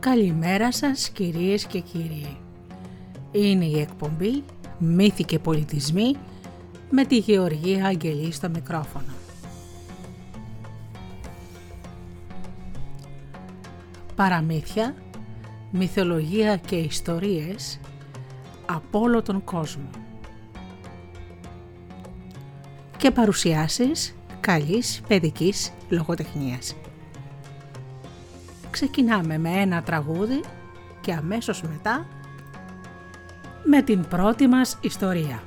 Καλημέρα σας κυρίες και κύριοι. Είναι η εκπομπή «Μύθοι και πολιτισμοί» με τη Γεωργία Αγγελή στο μικρόφωνο. Παραμύθια, μυθολογία και ιστορίες από όλο τον κόσμο. Και παρουσιάσεις καλής παιδικής λογοτεχνίας. Ξεκινάμε με ένα τραγούδι και αμέσως μετά με την πρώτη μας ιστορία.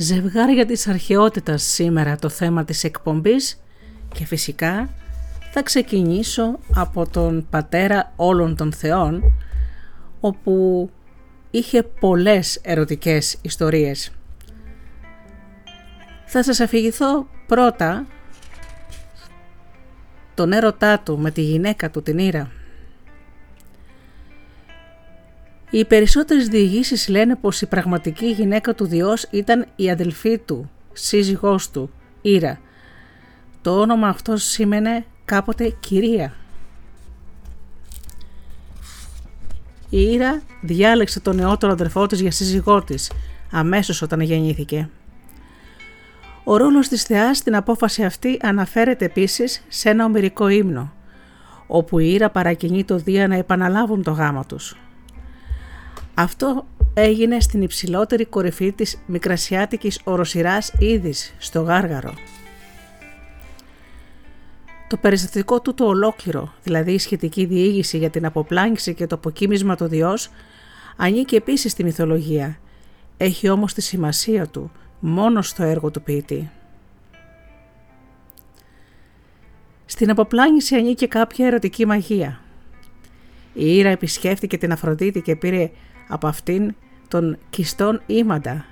Ζευγάρια της αρχαιότητας σήμερα το θέμα της εκπομπής και φυσικά θα ξεκινήσω από τον πατέρα όλων των θεών όπου είχε πολλές ερωτικές ιστορίες. Θα σας αφηγηθώ πρώτα τον έρωτά του με τη γυναίκα του την Ήρα. Οι περισσότερες διηγήσεις λένε πως η πραγματική γυναίκα του Διός ήταν η αδελφή του, σύζυγός του, Ήρα. Το όνομα αυτό σήμαινε κάποτε κυρία. Η Ήρα διάλεξε τον νεότερο αδερφό της για σύζυγό της, αμέσως όταν γεννήθηκε. Ο ρόλος της θεάς στην απόφαση αυτή αναφέρεται επίσης σε ένα ομυρικό ύμνο, όπου η Ήρα παρακινεί το Δία να επαναλάβουν το γάμο τους. Αυτό έγινε στην υψηλότερη κορυφή της μικρασιάτικης οροσυράς Ήδης, στο Γάργαρο. Το περιστατικό του το ολόκληρο, δηλαδή η σχετική διήγηση για την αποπλάνηση και το αποκοίμισμα του Διός, ανήκει επίσης στη μυθολογία. Έχει όμως τη σημασία του μόνο στο έργο του ποιητή. Στην αποπλάνηση ανήκει κάποια ερωτική μαγεία. Η Ήρα επισκέφτηκε την Αφροδίτη και πήρε από αυτήν τον κιστόν ήμαντα,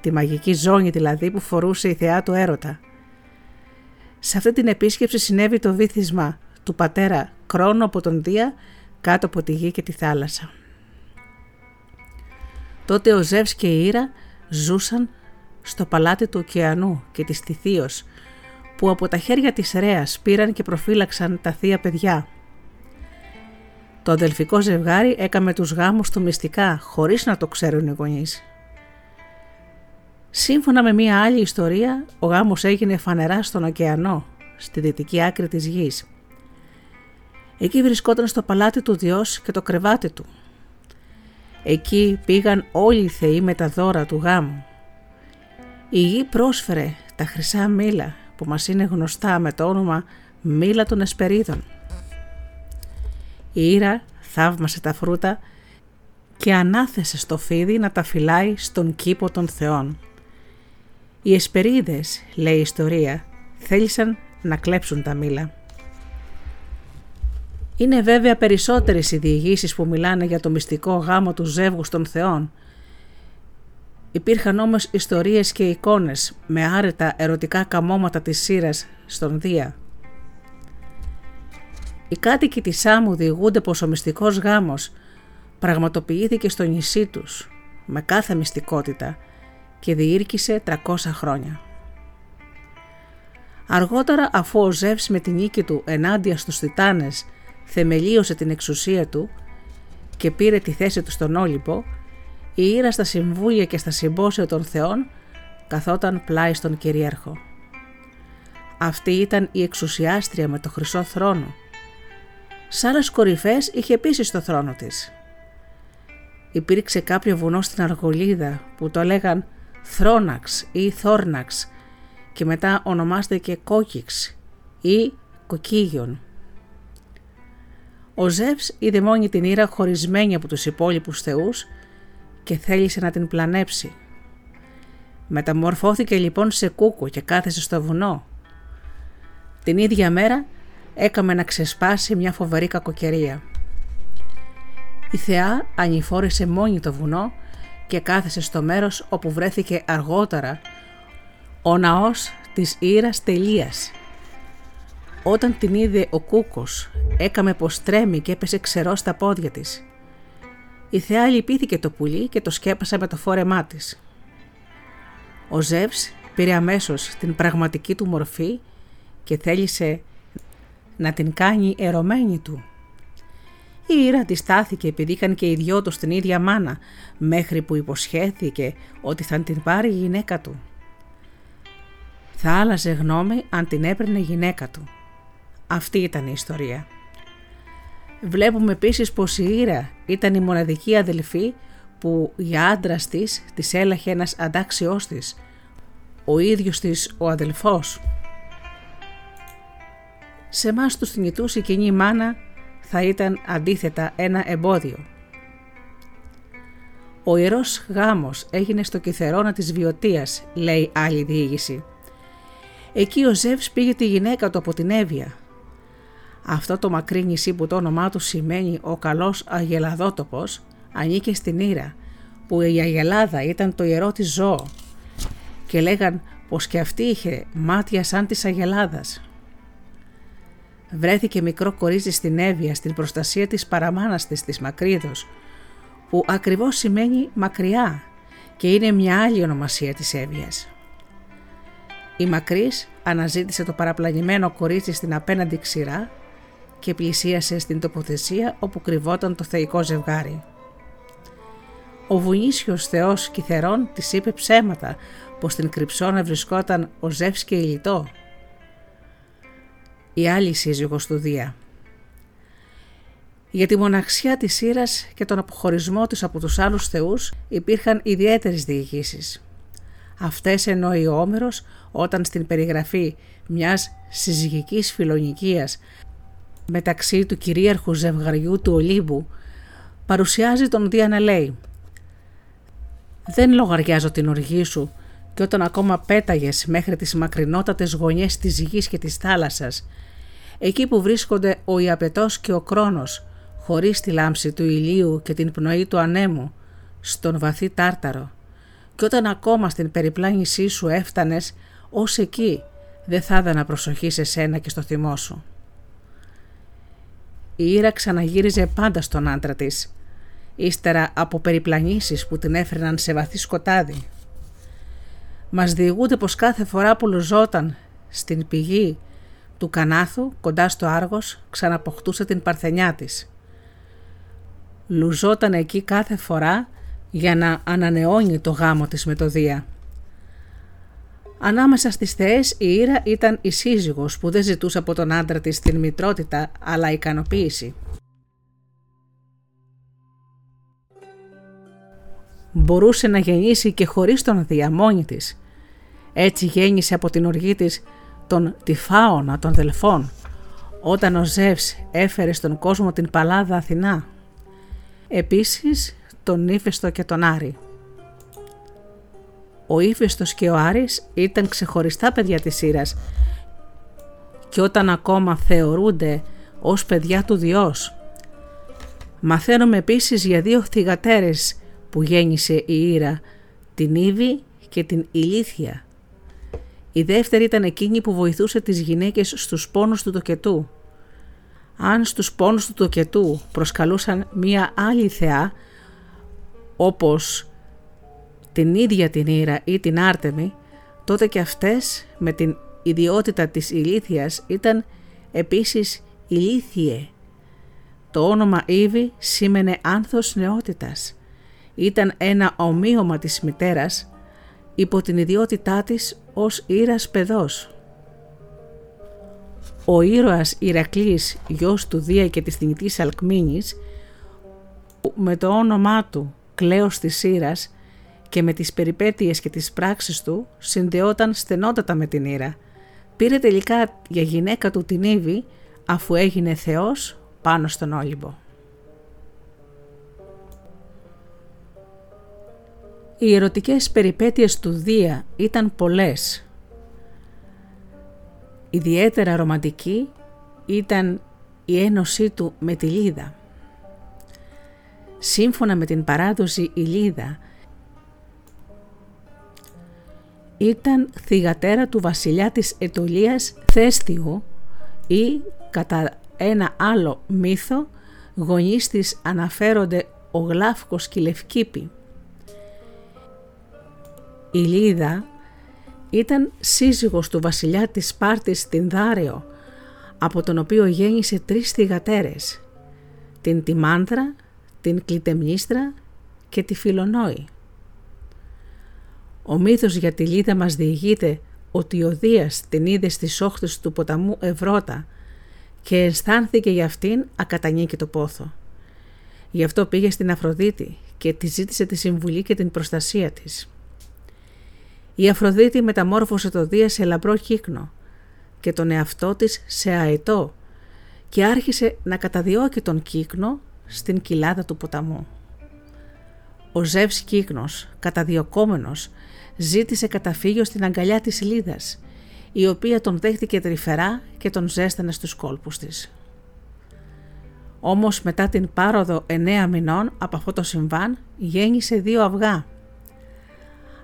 τη μαγική ζώνη δηλαδή που φορούσε η θεά του έρωτα. Σε αυτή την επίσκεψη συνέβη το βήθισμα του πατέρα χρόνο από τον Δία κάτω από τη γη και τη θάλασσα. Τότε ο Ζεύς και η Ήρα ζούσαν στο παλάτι του ωκεανού και της Τιθίος που από τα χέρια της Ρέας πήραν και προφύλαξαν τα θεία παιδιά. Το αδελφικό ζευγάρι έκαμε τους γάμους του μυστικά χωρίς να το ξέρουν οι γονείς. Σύμφωνα με μία άλλη ιστορία, ο γάμος έγινε φανερά στον ωκεανό, στη δυτική άκρη της γης. Εκεί βρισκόταν στο παλάτι του Διός και το κρεβάτι του. Εκεί πήγαν όλοι οι θεοί με τα δώρα του γάμου. Η γη πρόσφερε τα χρυσά μήλα που μας είναι γνωστά με το όνομα μήλα των Εσπερίδων. Η Ήρα θαύμασε τα φρούτα και ανάθεσε στο φίδι να τα φυλάει στον κήπο των θεών. Οι Εσπερίδες, λέει η ιστορία, θέλησαν να κλέψουν τα μήλα. Είναι βέβαια περισσότερες οι διηγήσεις που μιλάνε για το μυστικό γάμο του ζεύγους των θεών. Υπήρχαν όμως ιστορίες και εικόνες με άρετα ερωτικά καμώματα της σύρας στον Δία. Οι κάτοικοι της Σάμου διηγούνται πως ο μυστικός γάμος πραγματοποιήθηκε στο νησί τους με κάθε μυστικότητα και διήρκησε 300 χρόνια. Αργότερα αφού ο Ζεύς με την νίκη του ενάντια στους Τιτάνες θεμελίωσε την εξουσία του και πήρε τη θέση του στον Όλυπο, η Ήρα στα συμβούλια και στα συμπόσια των θεών καθόταν πλάι στον κυρίαρχο. Αυτή ήταν η εξουσιάστρια με το χρυσό θρόνο. Σ' άλλες κορυφές είχε επίσης το θρόνο της. Υπήρξε κάποιο βουνό στην Αργολίδα που το λέγαν Θρόναξ ή Θόρναξ και μετά ονομάστηκε Κόκιξ ή Κοκίγιον. Ο Ζεύς είδε μόνη την Ήρα χωρισμένη από τους υπόλοιπους θεούς και θέλησε να την πλανέψει. Μεταμορφώθηκε λοιπόν σε κούκο και κάθεσε στο βουνό. Την ίδια μέρα έκαμε να ξεσπάσει μια φοβερή κακοκαιρία. Η θεά ανηφόρησε μόνη το βουνό και κάθεσε στο μέρος όπου βρέθηκε αργότερα ο ναός της Ήρας Τελείας. Όταν την είδε ο Κούκος έκαμε πως τρέμει και έπεσε ξερός στα πόδια της. Η θεά λυπήθηκε το πουλί και το σκέπασε με το φόρεμά της. Ο Ζεύς πήρε αμέσως την πραγματική του μορφή και θέλησε να την κάνει ερωμένη του. Η Ήρα της στάθηκε επειδή είχαν και οι δυο τους την ίδια μάνα, μέχρι που υποσχέθηκε ότι θα την πάρει η γυναίκα του. Θα άλλαζε γνώμη αν την έπαιρνε γυναίκα του. Αυτή ήταν η ιστορία. Βλέπουμε επίσης πως η Ήρα ήταν η μοναδική αδελφή που για άντρα της της έλαχε ένας αντάξιός της, ο ίδιος της ο αδελφός. Σε εμάς τους θνητούς η κοινή μάνα θα ήταν αντίθετα ένα εμπόδιο. Ο ιερός γάμος έγινε στο κυθερώνα της Βιωτίας, λέει άλλη διήγηση. Εκεί ο Ζεύς πήγε τη γυναίκα του από την Εύβοια. Αυτό το μακρύ νησί που το όνομά του σημαίνει ο καλός αγελαδότοπος ανήκε στην Ήρα, που η αγελάδα ήταν το ιερό της ζώο και λέγαν πως και αυτή είχε μάτια σαν της αγελάδας βρέθηκε μικρό κορίτσι στην Εύβοια στην προστασία της παραμάνας της της Μακρύδος, που ακριβώς σημαίνει μακριά και είναι μια άλλη ονομασία της Εύβοιας. Η Μακρύς αναζήτησε το παραπλανημένο κορίτσι στην απέναντι ξηρά και πλησίασε στην τοποθεσία όπου κρυβόταν το θεϊκό ζευγάρι. Ο βουνίσιος θεός Κιθερών της είπε ψέματα πως στην κρυψώνα βρισκόταν ο Ζεύς και η Λιτό η άλλη σύζυγος του Δία. Για τη μοναξιά της Σύρας και τον αποχωρισμό της από τους άλλους θεούς υπήρχαν ιδιαίτερες διηγήσεις. Αυτές εννοεί ο Όμηρος όταν στην περιγραφή μιας συζυγικής φιλονικίας μεταξύ του κυρίαρχου ζευγαριού του Ολύμπου παρουσιάζει τον Δία να λέει «Δεν λογαριάζω την οργή σου και όταν ακόμα πέταγες μέχρι τις μακρινότατες γωνιές της γης και της θάλασσας εκεί που βρίσκονται ο Ιαπετός και ο Κρόνος, χωρίς τη λάμψη του ηλίου και την πνοή του ανέμου, στον βαθύ τάρταρο. Και όταν ακόμα στην περιπλάνησή σου έφτανες, ως εκεί δεν θα έδανα προσοχή σε σένα και στο θυμό σου. η Ήρα ξαναγύριζε πάντα στον άντρα της, ύστερα από περιπλανήσεις που την έφερναν σε βαθύ σκοτάδι. Μας διηγούνται πως κάθε φορά που λουζόταν στην πηγή του Κανάθου κοντά στο Άργος ξαναποκτούσε την παρθενιά της. Λουζόταν εκεί κάθε φορά για να ανανεώνει το γάμο της με το Δία. Ανάμεσα στις θεές η Ήρα ήταν η σύζυγος που δεν ζητούσε από τον άντρα της την μητρότητα αλλά ικανοποίηση. Μπορούσε να γεννήσει και χωρίς τον Δία μόνη της. Έτσι γέννησε από την οργή της τον Τυφάωνα των Δελφών όταν ο Ζεύς έφερε στον κόσμο την παλάδα Αθηνά. Επίσης τον Ήφαιστο και τον Άρη. Ο Ήφαιστος και ο Άρης ήταν ξεχωριστά παιδιά της Σύρας και όταν ακόμα θεωρούνται ως παιδιά του Διός. Μαθαίνουμε επίσης για δύο θυγατέρες που γέννησε η Ήρα, την Ήβη και την Ηλίθια. Η δεύτερη ήταν εκείνη που βοηθούσε τις γυναίκες στους πόνους του τοκετού. Αν στους πόνους του τοκετού προσκαλούσαν μία άλλη θεά, όπως την ίδια την Ήρα ή την Άρτεμη, τότε και αυτές με την ιδιότητα της ηλίθιας ήταν επίσης ηλίθιε. Το όνομα Ήβη σήμαινε άνθος νεότητας. Ήταν ένα ομοίωμα της μητέρας υπό την ιδιότητά της ως Ήρας παιδός. Ο ήρωας Ηρακλής, γιος του Δία και της θνητής Αλκμίνης, με το όνομά του Κλέος της Ήρας και με τις περιπέτειες και τις πράξεις του συνδεόταν στενότατα με την Ήρα. Πήρε τελικά για γυναίκα του την Ήβη αφού έγινε Θεός πάνω στον Όλυμπο. Οι ερωτικές περιπέτειες του Δία ήταν πολλές. Ιδιαίτερα ρομαντική ήταν η ένωσή του με τη Λίδα. Σύμφωνα με την παράδοση η Λίδα ήταν θυγατέρα του βασιλιά της Ετωλίας Θέστιου ή κατά ένα άλλο μύθο γονείς της αναφέρονται ο Γλάφκος και η Λευκήπη. Η Λίδα ήταν σύζυγος του βασιλιά της Σπάρτης Τινδάρεο, από τον οποίο γέννησε τρεις θυγατέρες, την Τιμάνδρα, την Κλιτεμνίστρα και τη Φιλονόη. Ο μύθος για τη Λίδα μας διηγείται ότι ο Δίας την είδε στις όχθες του ποταμού Ευρώτα και αισθάνθηκε για αυτήν ακατανίκητο πόθο. Γι' αυτό πήγε στην Αφροδίτη και τη ζήτησε τη συμβουλή και την προστασία της. Η Αφροδίτη μεταμόρφωσε το Δία σε λαμπρό κύκνο και τον εαυτό της σε αετό και άρχισε να καταδιώκει τον κύκνο στην κοιλάδα του ποταμού. Ο Ζεύς κύκνος, καταδιωκόμενος, ζήτησε καταφύγιο στην αγκαλιά της Λίδας, η οποία τον δέχτηκε τρυφερά και τον ζέστανε στους κόλπους της. Όμως μετά την πάροδο εννέα μηνών από αυτό το συμβάν γέννησε δύο αυγά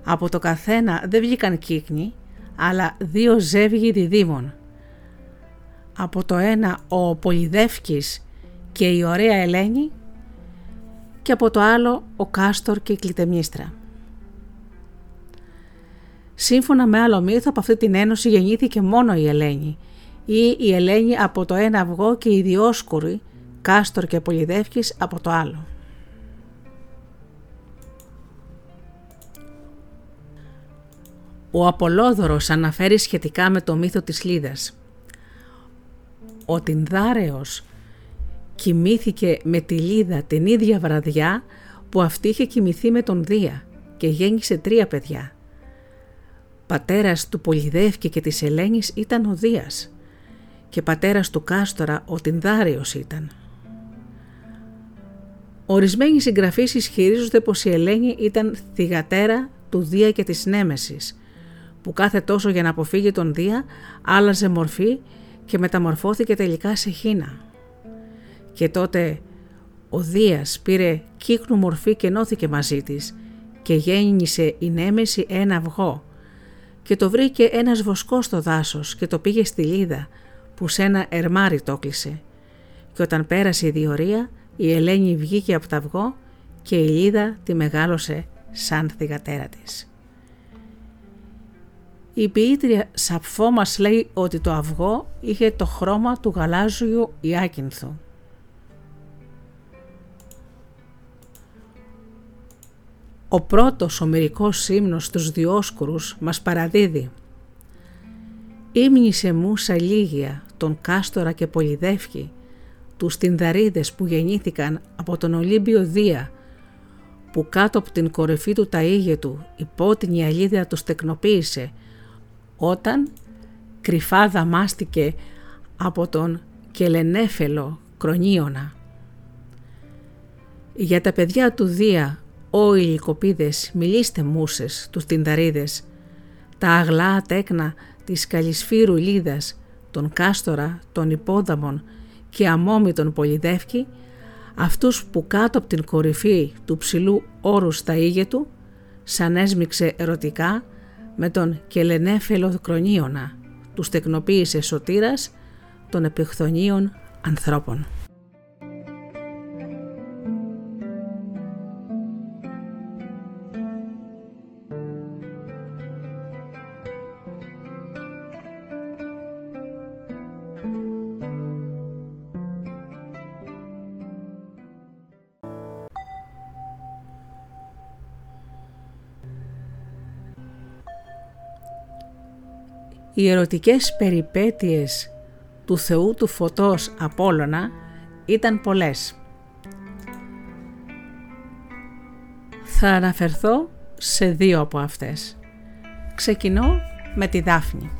από το καθένα δεν βγήκαν κύκνοι, αλλά δύο ζεύγοι διδήμων. Από το ένα ο Πολυδεύκης και η ωραία Ελένη και από το άλλο ο Κάστορ και η Κλητεμίστρα. Σύμφωνα με άλλο μύθο από αυτή την ένωση γεννήθηκε μόνο η Ελένη ή η Ελένη από το ένα αυγό και οι Διόσκουροι, Κάστορ και Πολυδεύκης από το άλλο. Ο Απολόδωρος αναφέρει σχετικά με το μύθο της Λίδας. Ο Τινδάρεος κοιμήθηκε με τη Λίδα την ίδια βραδιά που αυτή είχε κοιμηθεί με τον Δία και γέννησε τρία παιδιά. Πατέρας του Πολυδεύκη και της Ελένης ήταν ο Δίας και πατέρας του Κάστορα ο Τινδάρεος ήταν. Ορισμένοι συγγραφείς ισχυρίζονται πως η Ελένη ήταν θυγατέρα του Δία και της Νέμεσης που κάθε τόσο για να αποφύγει τον Δία άλλαζε μορφή και μεταμορφώθηκε τελικά σε χίνα. Και τότε ο Δίας πήρε κύκνου μορφή και νόθηκε μαζί της και γέννησε η Νέμεση ένα αυγό και το βρήκε ένας βοσκός στο δάσος και το πήγε στη λίδα που σε ένα ερμάρι το κλείσε και όταν πέρασε η διορία η Ελένη βγήκε από το αυγό και η Λίδα τη μεγάλωσε σαν θυγατέρα της. Η ποιήτρια Σαπφό μας λέει ότι το αυγό είχε το χρώμα του γαλάζιου Ιάκυνθου. Ο πρώτος ομυρικός ύμνος στους Διόσκουρους μας παραδίδει «Ήμνησε μου σαλίγια τον Κάστορα και Πολυδεύκη, τους Τινδαρίδες που γεννήθηκαν από τον Ολύμπιο Δία, που κάτω από την κορυφή του ταΐγετου η πότινη αλήθεια τους τεκνοποίησε, όταν κρυφά δαμάστηκε από τον κελενέφελο κρονίωνα. Για τα παιδιά του Δία, Ω ηλικοπίδες, μιλήστε μουσες, τους τυνταρίδες, τα αγλά τέκνα της καλισφύρου λίδας, τον κάστορα, τον υπόδαμον και αμόμη τον πολυδεύκη, αυτούς που κάτω από την κορυφή του ψηλού όρου στα ήγε του, σαν έσμιξε ερωτικά με τον κελενέφελο κρονίωνα, τους τεκνοποίησε σωτήρας των επιχθονίων ανθρώπων. Οι ερωτικές περιπέτειες του Θεού του Φωτός Απόλλωνα ήταν πολλές. Θα αναφερθώ σε δύο από αυτές. Ξεκινώ με τη Δάφνη.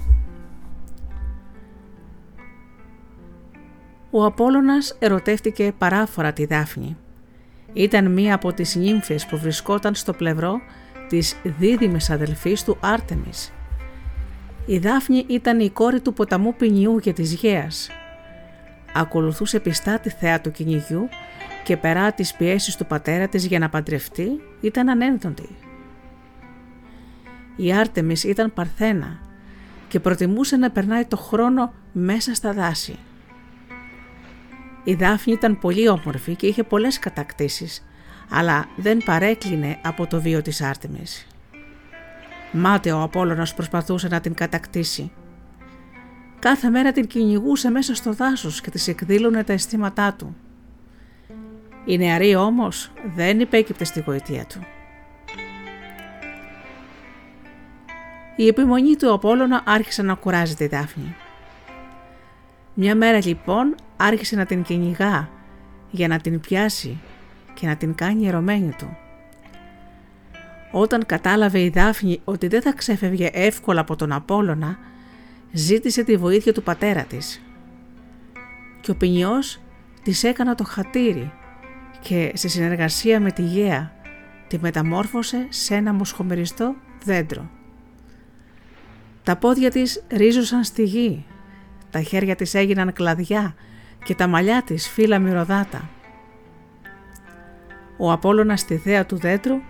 Ο Απόλλωνας ερωτεύτηκε παράφορα τη Δάφνη. Ήταν μία από τις νύμφες που βρισκόταν στο πλευρό της δίδυμης αδελφής του Άρτεμις η Δάφνη ήταν η κόρη του ποταμού ποινιού και της Γέας. Ακολουθούσε πιστά τη θεά του κυνηγιού και περά τις πιέσεις του πατέρα της για να παντρευτεί ήταν ανένδοντη. Η Άρτεμις ήταν παρθένα και προτιμούσε να περνάει το χρόνο μέσα στα δάση. Η Δάφνη ήταν πολύ όμορφη και είχε πολλές κατακτήσεις, αλλά δεν παρέκλεινε από το βίο της Άρτεμις. Μάταιο ο Απόλλωνας προσπαθούσε να την κατακτήσει. Κάθε μέρα την κυνηγούσε μέσα στο δάσος και της εκδήλωνε τα αισθήματά του. Η νεαρή όμως δεν υπέκυπτε στη γοητεία του. Η επιμονή του Απόλλωνα άρχισε να κουράζει τη Δάφνη. Μια μέρα λοιπόν άρχισε να την κυνηγά για να την πιάσει και να την κάνει ερωμένη του. Όταν κατάλαβε η Δάφνη ότι δεν θα ξέφευγε εύκολα από τον Απόλλωνα, ζήτησε τη βοήθεια του πατέρα της. Και ο ποινιός της έκανα το χατήρι και σε συνεργασία με τη Γέα τη μεταμόρφωσε σε ένα μοσχομεριστό δέντρο. Τα πόδια της ρίζωσαν στη γη, τα χέρια της έγιναν κλαδιά και τα μαλλιά της φύλλα μυρωδάτα. Ο Απόλλωνας στη θέα του δέντρου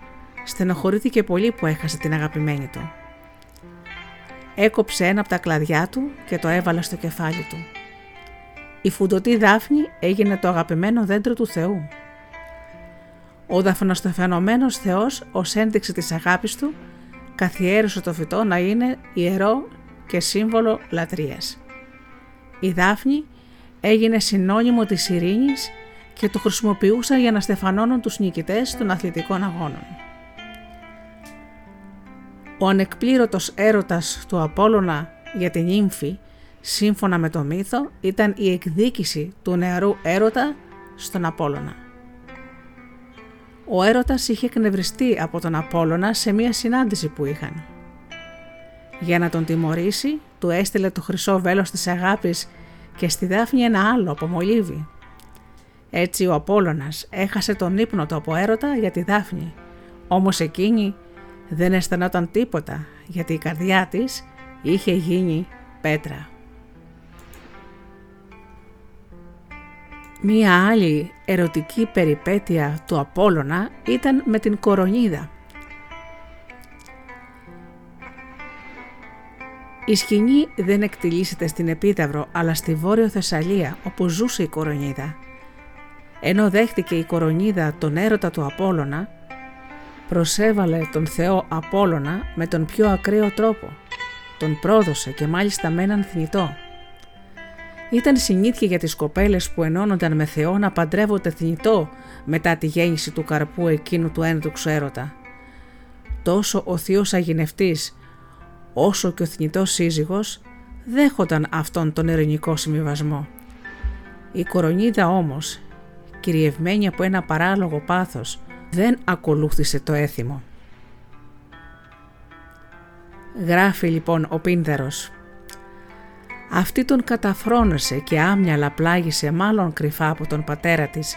στενοχωρήθηκε πολύ που έχασε την αγαπημένη του. Έκοψε ένα από τα κλαδιά του και το έβαλε στο κεφάλι του. Η φουντοτή Δάφνη έγινε το αγαπημένο δέντρο του Θεού. Ο δαφνοστεφανωμένος Θεός ως ένδειξη της αγάπης του καθιέρωσε το φυτό να είναι ιερό και σύμβολο λατρείας. Η Δάφνη έγινε συνώνυμο της ειρήνης και το χρησιμοποιούσαν για να στεφανώνουν τους νικητές των αθλητικών αγώνων. Ο ανεκπλήρωτος έρωτας του Απόλλωνα για την ύμφη, σύμφωνα με το μύθο, ήταν η εκδίκηση του νεαρού έρωτα στον Απόλλωνα. Ο έρωτας είχε εκνευριστεί από τον Απόλλωνα σε μία συνάντηση που είχαν. Για να τον τιμωρήσει, του έστειλε το χρυσό βέλος της αγάπης και στη Δάφνη ένα άλλο από μολύβι. Έτσι ο Απόλλωνας έχασε τον ύπνο του από έρωτα για τη Δάφνη, όμως εκείνη δεν αισθανόταν τίποτα γιατί η καρδιά της είχε γίνει πέτρα. Μία άλλη ερωτική περιπέτεια του Απόλλωνα ήταν με την Κορονίδα. Η σκηνή δεν εκτιλήσεται στην Επίδαυρο αλλά στη Βόρειο Θεσσαλία όπου ζούσε η Κορονίδα. Ενώ δέχτηκε η Κορονίδα τον έρωτα του Απόλλωνα, προσέβαλε τον Θεό Απόλλωνα με τον πιο ακραίο τρόπο. Τον πρόδωσε και μάλιστα με έναν θνητό. Ήταν συνήθεια για τις κοπέλες που ενώνονταν με Θεό να παντρεύονται θνητό μετά τη γέννηση του καρπού εκείνου του ένδοξου έρωτα. Τόσο ο θείος αγινευτής όσο και ο θνητός σύζυγος δέχονταν αυτόν τον ειρηνικό συμβιβασμό. Η κορονίδα όμως, κυριευμένη από ένα παράλογο πάθος, δεν ακολούθησε το έθιμο. Γράφει λοιπόν ο Πίνδαρος αυτή τον καταφρόνωσε και άμυαλα πλάγισε μάλλον κρυφά από τον πατέρα της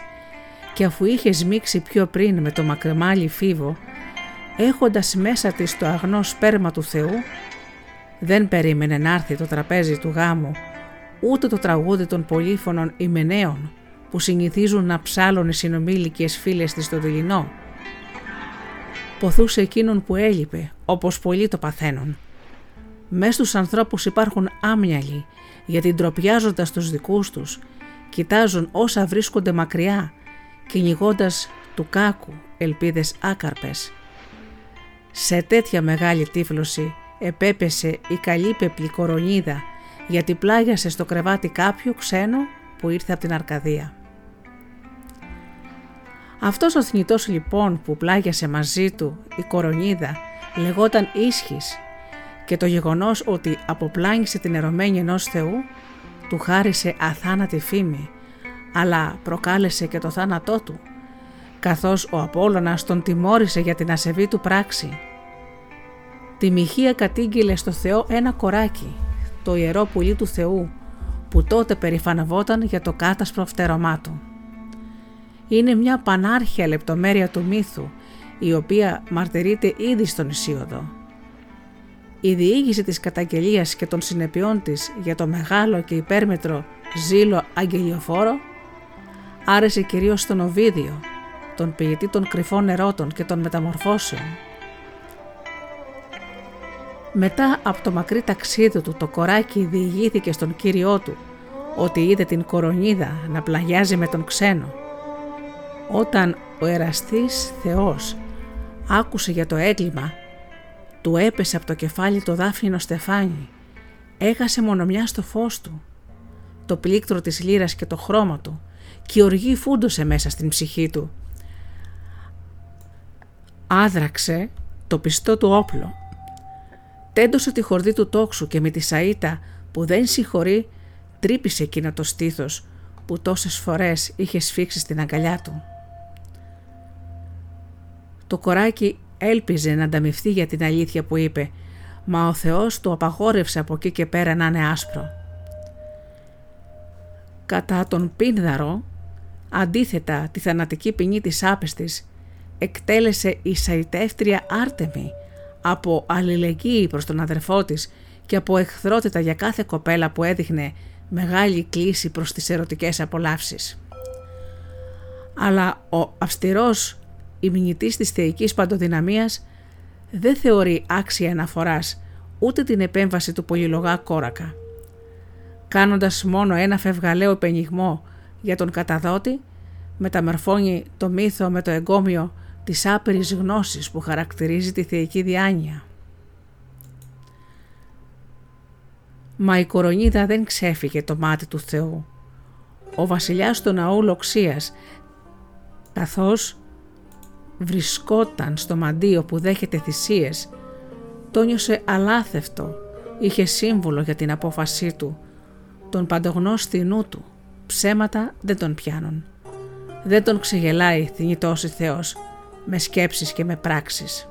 και αφού είχε σμίξει πιο πριν με το μακρεμάλι φίβο, έχοντας μέσα της το αγνό σπέρμα του Θεού, δεν περίμενε να έρθει το τραπέζι του γάμου, ούτε το τραγούδι των πολύφωνων ημενέων που συνηθίζουν να ψάλουν οι συνομήλικες φίλες της στο δειλινό. Ποθούσε εκείνον που έλειπε, όπως πολλοί το παθαίνουν. Μες στους ανθρώπους υπάρχουν άμυαλοι, γιατί ντροπιάζοντας τους δικούς τους, κοιτάζουν όσα βρίσκονται μακριά, κυνηγώντας του κάκου ελπίδες άκαρπες. Σε τέτοια μεγάλη τύφλωση επέπεσε η καλύπεπλη κορονίδα γιατί πλάγιασε στο κρεβάτι κάποιου ξένο που ήρθε από την Αρκαδία. Αυτός ο θνητός λοιπόν που πλάγιασε μαζί του η κορονίδα λεγόταν Ίσχυς και το γεγονός ότι αποπλάγισε την ερωμένη ενός Θεού του χάρισε αθάνατη φήμη αλλά προκάλεσε και το θάνατό του καθώς ο Απόλλωνας τον τιμώρησε για την ασεβή του πράξη Τη μοιχεία κατήγγειλε στο Θεό ένα κοράκι, το ιερό πουλί του Θεού, που τότε περηφανευόταν για το κάτασπρο φτερωμά του. Είναι μια πανάρχια λεπτομέρεια του μύθου, η οποία μαρτυρείται ήδη στον Ισίωδο. Η διήγηση της καταγγελίας και των συνεπειών της για το μεγάλο και υπέρμετρο ζήλο αγγελιοφόρο άρεσε κυρίως στον Οβίδιο, τον ποιητή των κρυφών ερώτων και των μεταμορφώσεων, μετά από το μακρύ ταξίδι του το κοράκι διηγήθηκε στον κύριό του ότι είδε την κορονίδα να πλαγιάζει με τον ξένο. Όταν ο εραστής Θεός άκουσε για το έγκλημα, του έπεσε από το κεφάλι το δάφνινο στεφάνι, έχασε μονομιά στο φως του, το πλήκτρο της λύρας και το χρώμα του και η οργή φούντωσε μέσα στην ψυχή του. Άδραξε το πιστό του όπλο τέντωσε τη χορδή του τόξου και με τη σαΐτα που δεν συγχωρεί τρύπησε εκείνο το στήθος που τόσες φορές είχε σφίξει στην αγκαλιά του. Το κοράκι έλπιζε να ανταμυφθεί για την αλήθεια που είπε, μα ο Θεός του απαγόρευσε από εκεί και πέρα να είναι άσπρο. Κατά τον Πίνδαρο, αντίθετα τη θανατική ποινή της άπεστης, εκτέλεσε η σαϊτεύτρια Άρτεμη, από αλληλεγγύη προς τον αδερφό της και από εχθρότητα για κάθε κοπέλα που έδειχνε μεγάλη κλίση προς τις ερωτικές απολαύσεις. Αλλά ο αυστηρός ημινητής της θεϊκής παντοδυναμίας δεν θεωρεί άξια αναφοράς ούτε την επέμβαση του πολυλογά κόρακα. Κάνοντας μόνο ένα φευγαλαίο πενιγμό για τον καταδότη, μεταμορφώνει το μύθο με το εγκόμιο της άπειρης γνώσης που χαρακτηρίζει τη θεϊκή διάνοια. Μα η κορονίδα δεν ξέφυγε το μάτι του Θεού. Ο βασιλιάς του ναού Λοξίας, καθώς βρισκόταν στο μαντίο που δέχεται θυσίες, το νιώσε αλάθευτο, είχε σύμβολο για την απόφασή του, τον παντογνώστη νου του, ψέματα δεν τον πιάνουν. Δεν τον ξεγελάει θνητός η Θεός, με σκέψεις και με πράξεις.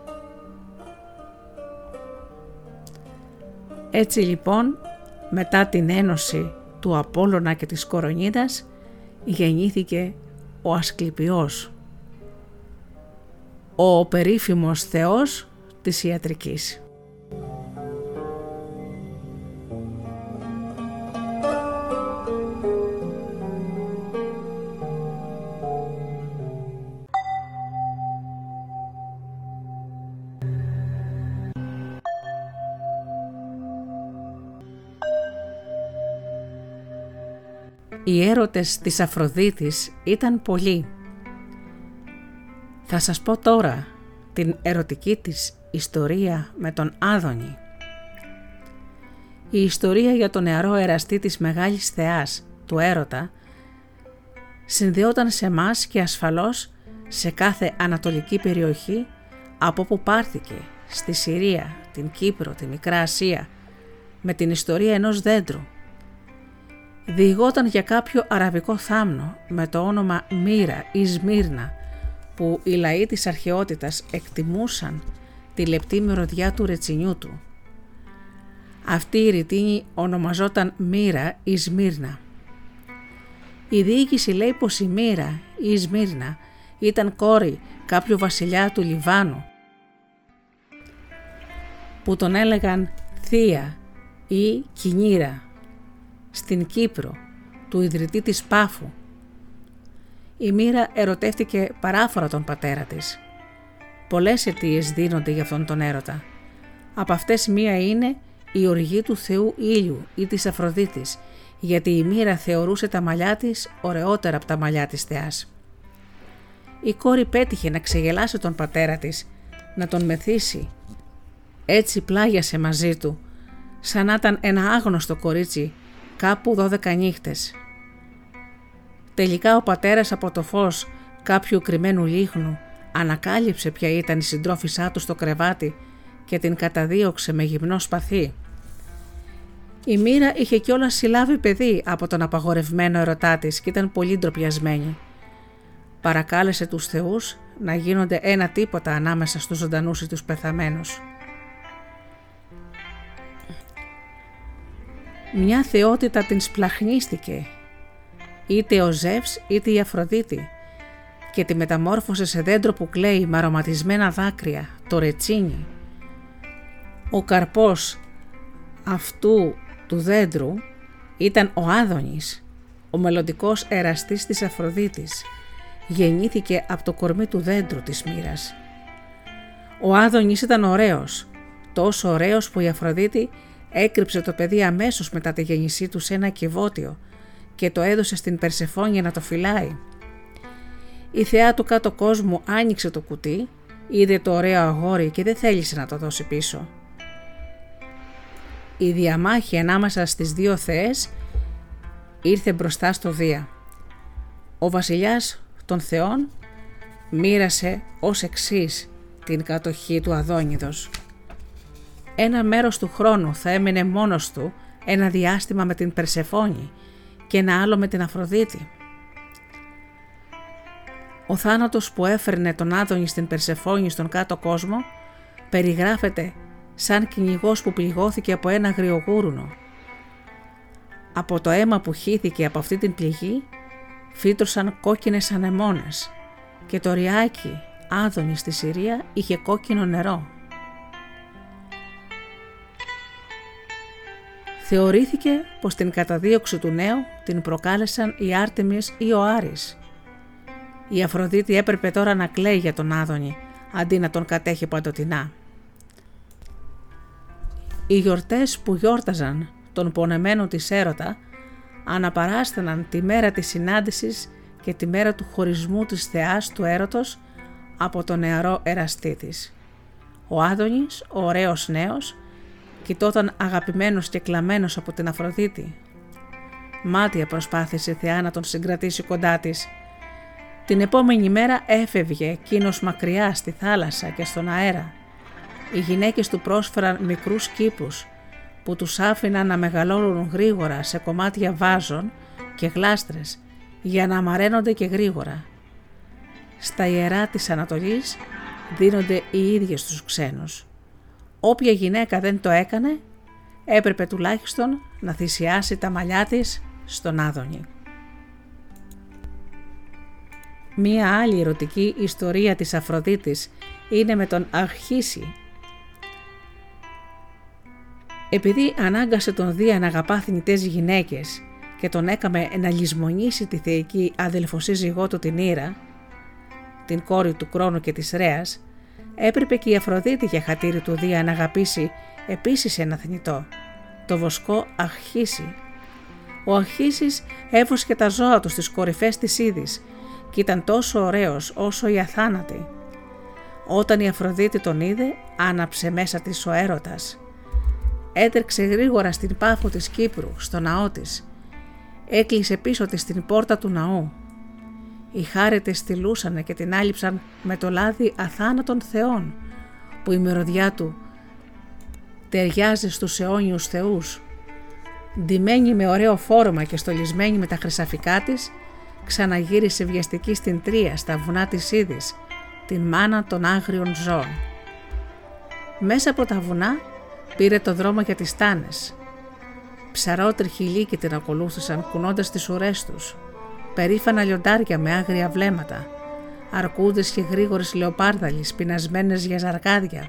Έτσι λοιπόν, μετά την ένωση του Απόλλωνα και της Κορονίδας, γεννήθηκε ο Ασκληπιός, ο περίφημος θεός της ιατρικής. Οι έρωτες της Αφροδίτης ήταν πολλοί θα σας πω τώρα την ερωτική της ιστορία με τον Άδωνη. Η ιστορία για τον νεαρό εραστή της Μεγάλης Θεάς, του Έρωτα, συνδεόταν σε μας και ασφαλώς σε κάθε ανατολική περιοχή από όπου πάρθηκε στη Συρία, την Κύπρο, τη Μικρά Ασία, με την ιστορία ενός δέντρου. Διηγόταν για κάποιο αραβικό θάμνο με το όνομα Μύρα ή Σμύρνα, που οι λαοί της αρχαιότητας εκτιμούσαν τη λεπτή μυρωδιά του ρετσινιού του. Αυτή η ρητίνη ονομαζόταν Μύρα ή Σμύρνα. Η διοίκηση λέει πως η Μύρα ή Σμύρνα ήταν κόρη κάποιου βασιλιά του Λιβάνου που τον έλεγαν Θεία ή Κινήρα στην Κύπρο του ιδρυτή της Πάφου. Η Μύρα ερωτεύτηκε παράφορα τον πατέρα της. Πολλές αιτίες δίνονται για αυτόν τον έρωτα. Από αυτές μία είναι η οργή του θεού ήλιου ή της Αφροδίτης, γιατί η Μύρα θεωρούσε τα μαλλιά της ωραιότερα από τα μαλλιά της θεάς. Η κόρη πέτυχε να ξεγελάσει τον πατέρα της, να τον μεθύσει. Έτσι πλάγιασε μαζί του, σαν να ήταν ένα άγνωστο κορίτσι κάπου δώδεκα νύχτες. Τελικά ο πατέρας από το φως κάποιου κρυμμένου λίχνου ανακάλυψε ποια ήταν η συντρόφισά του στο κρεβάτι και την καταδίωξε με γυμνό σπαθί. Η μοίρα είχε κιόλας συλλάβει παιδί από τον απαγορευμένο ερωτά της και ήταν πολύ ντροπιασμένη. Παρακάλεσε τους θεούς να γίνονται ένα τίποτα ανάμεσα στους ζωντανούς ή τους πεθαμένους. Μια θεότητα την σπλαχνίστηκε, είτε ο Ζεύς είτε η Αφροδίτη και τη μεταμόρφωσε σε δέντρο που κλαίει με αρωματισμένα δάκρυα, το ρετσίνι. Ο καρπός αυτού του δέντρου ήταν ο Άδωνης, ο μελλοντικός εραστής της Αφροδίτης. Γεννήθηκε από το κορμί του δέντρου της μοίρας. Ο Άδωνης ήταν ωραίος, τόσο ωραίος που η Αφροδίτη έκρυψε το παιδί αμέσως μετά τη γέννησή του σε ένα κυβότιο και το έδωσε στην Περσεφόνια να το φυλάει. Η θεά του κάτω κόσμου άνοιξε το κουτί, είδε το ωραίο αγόρι και δεν θέλησε να το δώσει πίσω. Η διαμάχη ανάμεσα στις δύο θεές ήρθε μπροστά στο Δία. Ο βασιλιάς των θεών μοίρασε ως εξής την κατοχή του Αδόνιδος. Ένα μέρος του χρόνου θα έμεινε μόνος του ένα διάστημα με την Περσεφόνη και ένα άλλο με την Αφροδίτη. Ο θάνατος που έφερνε τον Άδωνη στην Περσεφόνη στον κάτω κόσμο περιγράφεται σαν κυνηγός που πληγώθηκε από ένα γριογούρουνο. Από το αίμα που χύθηκε από αυτή την πληγή φύτρωσαν κόκκινες ανεμόνες και το ριάκι Άδωνης στη Συρία είχε κόκκινο νερό. Θεωρήθηκε πως την καταδίωξη του νέου την προκάλεσαν οι Άρτεμις ή ο Άρης. Η Αφροδίτη έπρεπε τώρα να κλαίει για τον Άδωνη αντί να τον κατέχει παντοτινά. Οι γιορτές που γιόρταζαν τον πονεμένο της έρωτα αναπαράσταναν τη μέρα της συνάντησης και τη μέρα του χωρισμού της θεάς του έρωτος από τον νεαρό εραστή της. Ο Άδωνης, ο ωραίος νέος, κοιτόταν αγαπημένος και κλαμμένος από την Αφροδίτη. Μάτια προσπάθησε η θεά να τον συγκρατήσει κοντά της. Την επόμενη μέρα έφευγε εκείνο μακριά στη θάλασσα και στον αέρα οι γυναίκες του πρόσφεραν μικρούς κήπους που τους άφηναν να μεγαλώνουν γρήγορα σε κομμάτια βάζων και γλάστρες για να αμαραίνονται και γρήγορα. Στα ιερά της Ανατολής δίνονται οι ίδιες στους ξένους. Όποια γυναίκα δεν το έκανε έπρεπε τουλάχιστον να θυσιάσει τα μαλλιά της στον Άδωνη. Μία άλλη ερωτική ιστορία της Αφροδίτης είναι με τον Αρχίση επειδή ανάγκασε τον Δία να αγαπά θνητές γυναίκες και τον έκαμε να λησμονήσει τη θεϊκή αδελφοσύζυγό του την Ήρα, την κόρη του Κρόνου και της Ρέας, έπρεπε και η Αφροδίτη για χατήρι του Δία να αγαπήσει επίσης ένα θνητό, το βοσκό Αχίση. Ο Αχίσης έβουσκε τα ζώα του στις κορυφές της Ήδης και ήταν τόσο ωραίος όσο η αθάνατη. Όταν η Αφροδίτη τον είδε, άναψε μέσα της ο έρωτας. Έτρεξε γρήγορα στην πάφο της Κύπρου, στο ναό της. Έκλεισε πίσω της την πόρτα του ναού. Οι χάρετες στυλούσανε και την άλυψαν με το λάδι αθάνατων θεών, που η μυρωδιά του ταιριάζει στους αιώνιους θεούς. Ντυμένη με ωραίο φόρμα και στολισμένη με τα χρυσαφικά της, ξαναγύρισε βιαστική στην Τρία στα βουνά της Ήδης, την μάνα των άγριων ζώων. Μέσα από τα βουνά πήρε το δρόμο για τις Τάνες. Ψαρότριχοι λύκοι την ακολούθησαν κουνώντας τις ουρές τους, περήφανα λιοντάρια με άγρια βλέμματα, αρκούδες και γρήγορες λεοπάρδαλοι πεινασμένες για ζαρκάδια.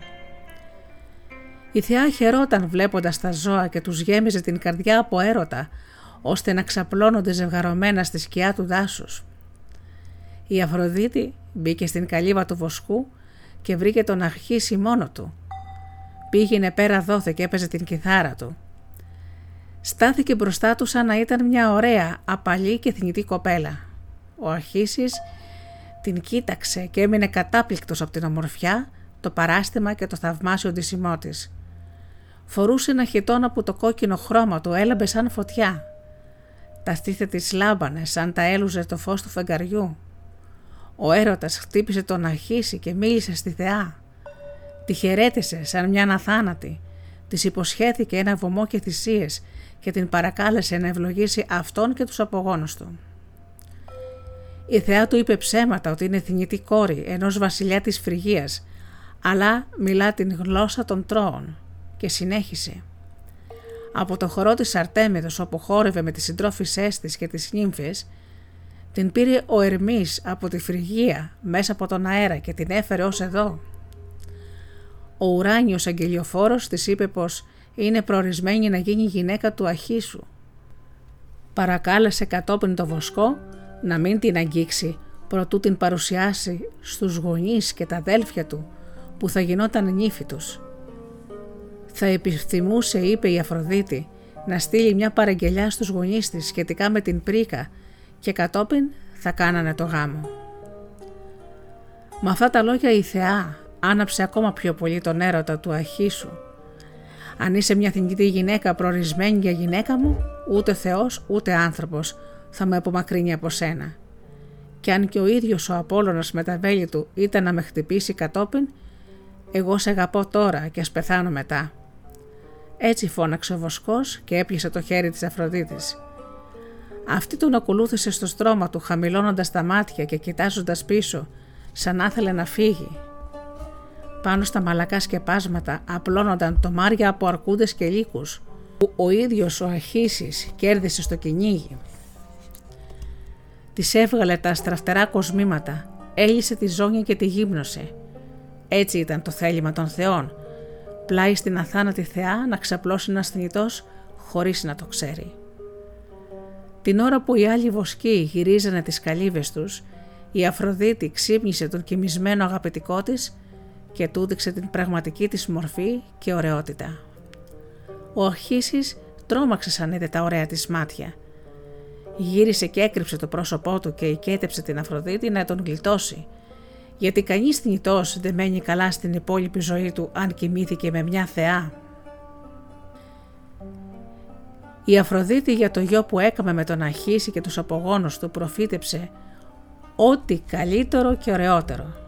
Η θεά χαιρόταν βλέποντας τα ζώα και τους γέμιζε την καρδιά από έρωτα, ώστε να ξαπλώνονται ζευγαρωμένα στη σκιά του δάσους. Η Αφροδίτη μπήκε στην καλύβα του βοσκού και βρήκε τον αρχίσει μόνο του. Πήγαινε πέρα δόθε και έπαιζε την κιθάρα του. Στάθηκε μπροστά του σαν να ήταν μια ωραία, απαλή και θνητή κοπέλα. Ο Αρχίσης την κοίταξε και έμεινε κατάπληκτος από την ομορφιά, το παράστημα και το θαυμάσιο ντυσιμό της. Φορούσε ένα χιτόνα που το κόκκινο χρώμα του έλαμπε σαν φωτιά. Τα στήθια της λάμπανε σαν τα έλουζε το φως του φεγγαριού. Ο έρωτας χτύπησε τον Αρχίση και μίλησε στη θεά. Τη χαιρέτησε σαν μια αναθάνατη. Της υποσχέθηκε ένα βωμό και θυσίες και την παρακάλεσε να ευλογήσει αυτόν και τους απογόνους του. Η θεά του είπε ψέματα ότι είναι θνητή κόρη ενός βασιλιά της Φρυγίας, αλλά μιλά την γλώσσα των τρώων και συνέχισε. Από το χορό της Αρτέμιδος όπου χόρευε με τις συντρόφισσές της και τις νύμφες, την πήρε ο Ερμής από τη Φρυγία μέσα από τον αέρα και την έφερε ως εδώ. Ο ουράνιος αγγελιοφόρος της είπε πως είναι προορισμένη να γίνει γυναίκα του Αχίσου. Παρακάλεσε κατόπιν το βοσκό να μην την αγγίξει προτού την παρουσιάσει στους γονείς και τα αδέλφια του που θα γινόταν νύφη τους. Θα επιθυμούσε, είπε η Αφροδίτη, να στείλει μια παραγγελιά στους γονείς της σχετικά με την πρίκα και κατόπιν θα κάνανε το γάμο. Με αυτά τα λόγια η θεά άναψε ακόμα πιο πολύ τον έρωτα του Αχίσου. Αν είσαι μια θνητή γυναίκα προορισμένη για γυναίκα μου, ούτε Θεός ούτε άνθρωπος θα με απομακρύνει από σένα. Και αν και ο ίδιος ο Απόλλωνας με τα βέλη του ήταν να με χτυπήσει κατόπιν, εγώ σε αγαπώ τώρα και ας πεθάνω μετά. Έτσι φώναξε ο Βοσκός και έπιασε το χέρι της Αφροδίτης. Αυτή τον ακολούθησε στο στρώμα του χαμηλώνοντας τα μάτια και κοιτάζοντας πίσω σαν να ήθελε να φύγει. Πάνω στα μαλακά σκεπάσματα απλώνονταν το μάρια από αρκούδες και λύκους που ο ίδιος ο Αχίσης κέρδισε στο κυνήγι. Της έβγαλε τα στραφτερά κοσμήματα, έλυσε τη ζώνη και τη γύμνωσε. Έτσι ήταν το θέλημα των θεών, πλάι στην αθάνατη θεά να ξαπλώσει ένας θνητός χωρίς να το ξέρει. Την ώρα που οι άλλοι βοσκοί γυρίζανε τις καλύβες τους, η Αφροδίτη ξύπνησε τον κοιμισμένο αγαπητικό της και του δείξε την πραγματική της μορφή και ωραιότητα. Ο Αρχίσης τρόμαξε σαν είδε τα ωραία της μάτια. Γύρισε και έκρυψε το πρόσωπό του και οικέτεψε την Αφροδίτη να τον γλιτώσει, γιατί κανείς θνητός δεν μένει καλά στην υπόλοιπη ζωή του αν κοιμήθηκε με μια θεά. Η Αφροδίτη για το γιο που έκαμε με τον Αχίση και τους απογόνους του προφήτεψε ό,τι καλύτερο και ωραιότερο.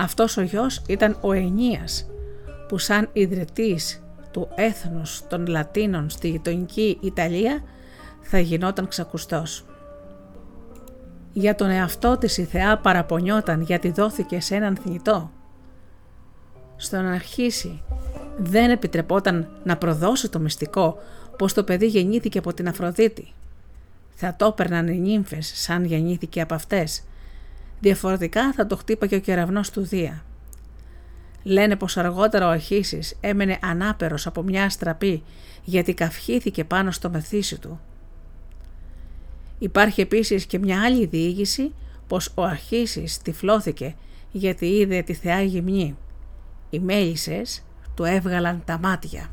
Αυτός ο γιος ήταν ο Ενίας που σαν ιδρυτής του έθνους των Λατίνων στη γειτονική Ιταλία θα γινόταν ξακουστός. Για τον εαυτό της η θεά παραπονιόταν γιατί δόθηκε σε έναν θνητό. Στον αρχίσει δεν επιτρεπόταν να προδώσει το μυστικό πως το παιδί γεννήθηκε από την Αφροδίτη. Θα το έπαιρναν οι νύμφες σαν γεννήθηκε από αυτές. Διαφορετικά θα το χτύπαγε ο κεραυνός του Δία. Λένε πως αργότερα ο Αχίσης έμενε ανάπερος από μια αστραπή γιατί καυχήθηκε πάνω στο μεθύσι του. Υπάρχει επίσης και μια άλλη διήγηση πως ο Αχίσης τυφλώθηκε γιατί είδε τη θεά γυμνή. Οι μέλισσες του έβγαλαν τα μάτια.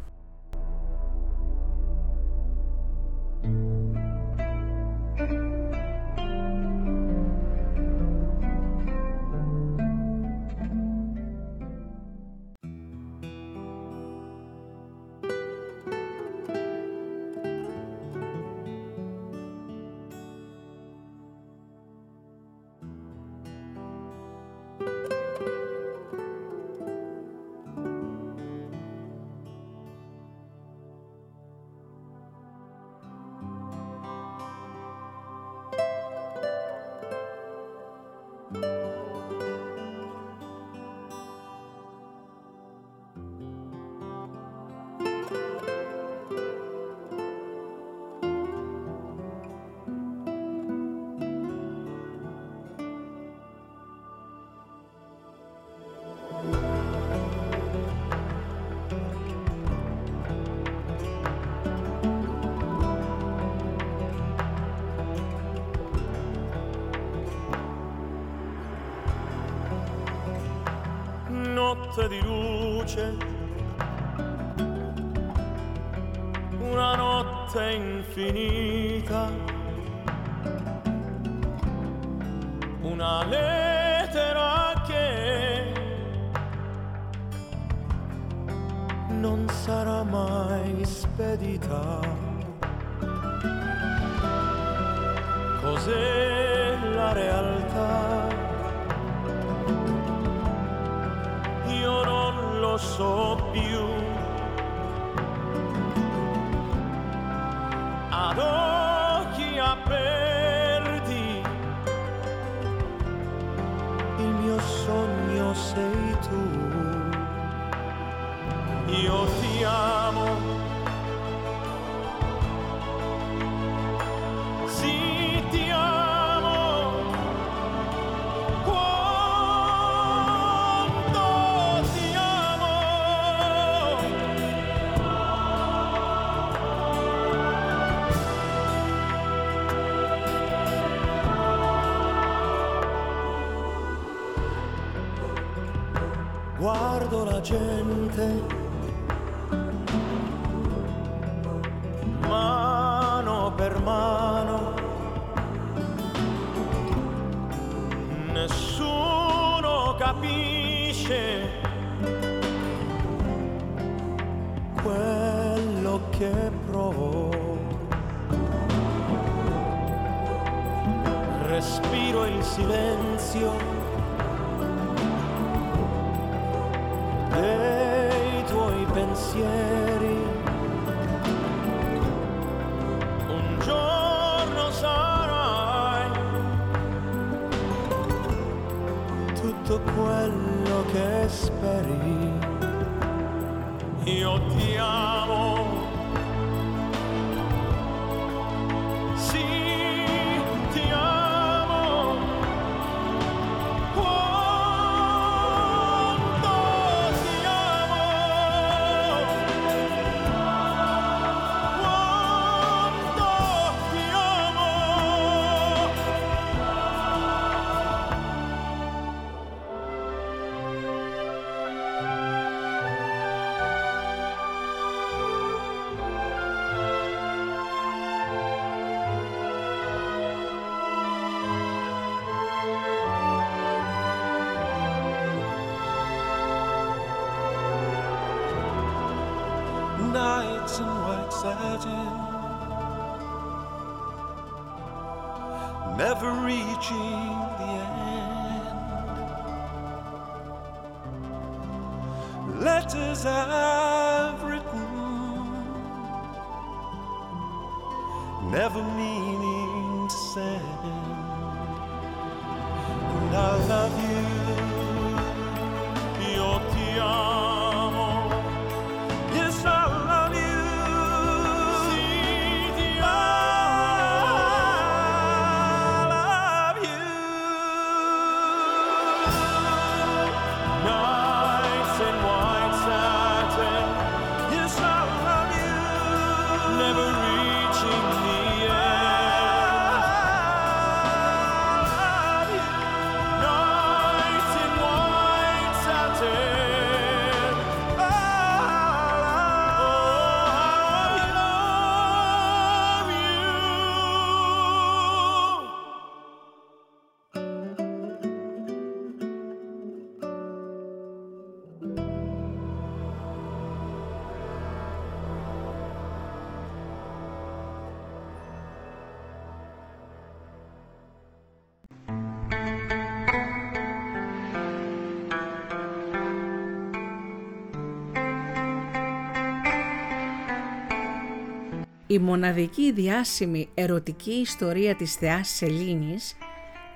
Η μοναδική διάσημη ερωτική ιστορία της θεάς Σελήνης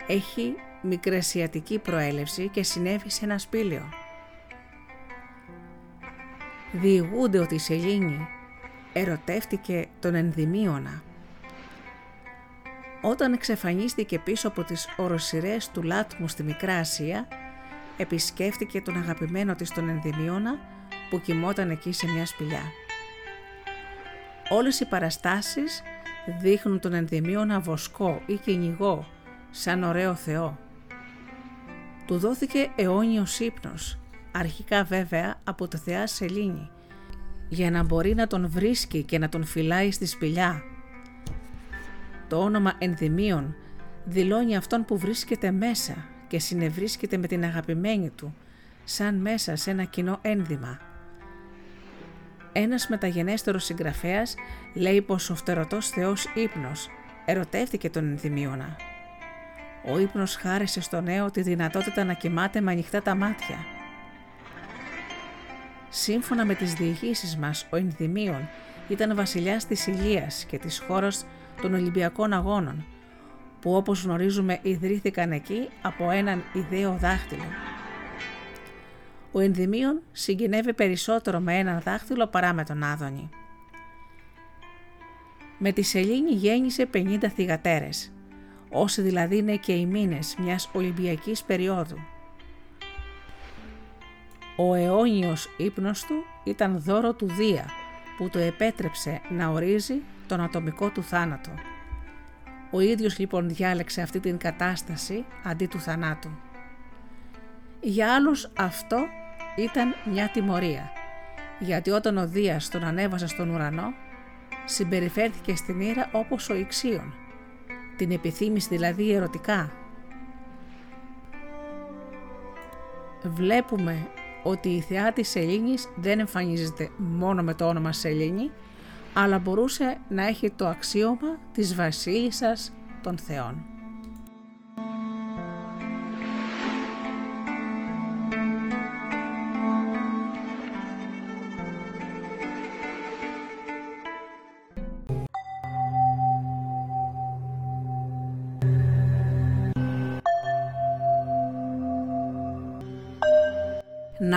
έχει μικρασιατική προέλευση και συνέβη σε ένα σπήλαιο. διηγούνται ότι η Σελήνη ερωτεύτηκε τον Ενδημίωνα. Όταν εξαφανίστηκε πίσω από τις οροσυρές του Λάτμου στη Μικρά Ασία, επισκέφτηκε τον αγαπημένο της τον Ενδημίωνα που κοιμόταν εκεί σε μια σπηλιά. Όλες οι παραστάσεις δείχνουν τον Ενδημίωνα βοσκό ή κυνηγό σαν ωραίο θεό. Του δόθηκε αιώνιος ύπνος, αρχικά βέβαια από το θεά Σελήνη, για να μπορεί να τον βρίσκει και να τον φυλάει στη σπηλιά. Το όνομα Ενδημίων δηλώνει αυτόν που βρίσκεται μέσα και συνευρίσκεται με την αγαπημένη του, σαν μέσα σε ένα κοινό ένδυμα. Ένας μεταγενέστερος συγγραφέας λέει πως ο φτερωτός θεός ύπνος ερωτεύτηκε τον Ενδημίωνα. Ο ύπνος χάρισε στο νέο τη δυνατότητα να κοιμάται με ανοιχτά τα μάτια. Σύμφωνα με τις διηγήσεις μας, ο Ενδημίων ήταν βασιλιάς της Ηλίας και της χώρας των Ολυμπιακών Αγώνων, που όπως γνωρίζουμε ιδρύθηκαν εκεί από έναν ιδέο δάχτυλο. Ο Ενδημίων συγκινεύει περισσότερο με έναν δάχτυλο παρά με τον Άδωνη. Με τη Σελήνη γέννησε 50 θυγατέρες, όσοι δηλαδή είναι και οι μήνες μιας Ολυμπιακής περίοδου. Ο αιώνιος ύπνος του ήταν δώρο του Δία που το επέτρεψε να ορίζει τον ατομικό του θάνατο. Ο ίδιος λοιπόν διάλεξε αυτή την κατάσταση αντί του θανάτου. Για άλλους αυτό ήταν μια τιμωρία, γιατί όταν ο Δίας τον ανέβασε στον ουρανό, συμπεριφέρθηκε στην ήρα όπως ο Ιξίων, την επιθύμηση δηλαδή ερωτικά. Βλέπουμε ότι η θεά της Σελήνης δεν εμφανίζεται μόνο με το όνομα Σελήνη, αλλά μπορούσε να έχει το αξίωμα της βασίλισσας των θεών.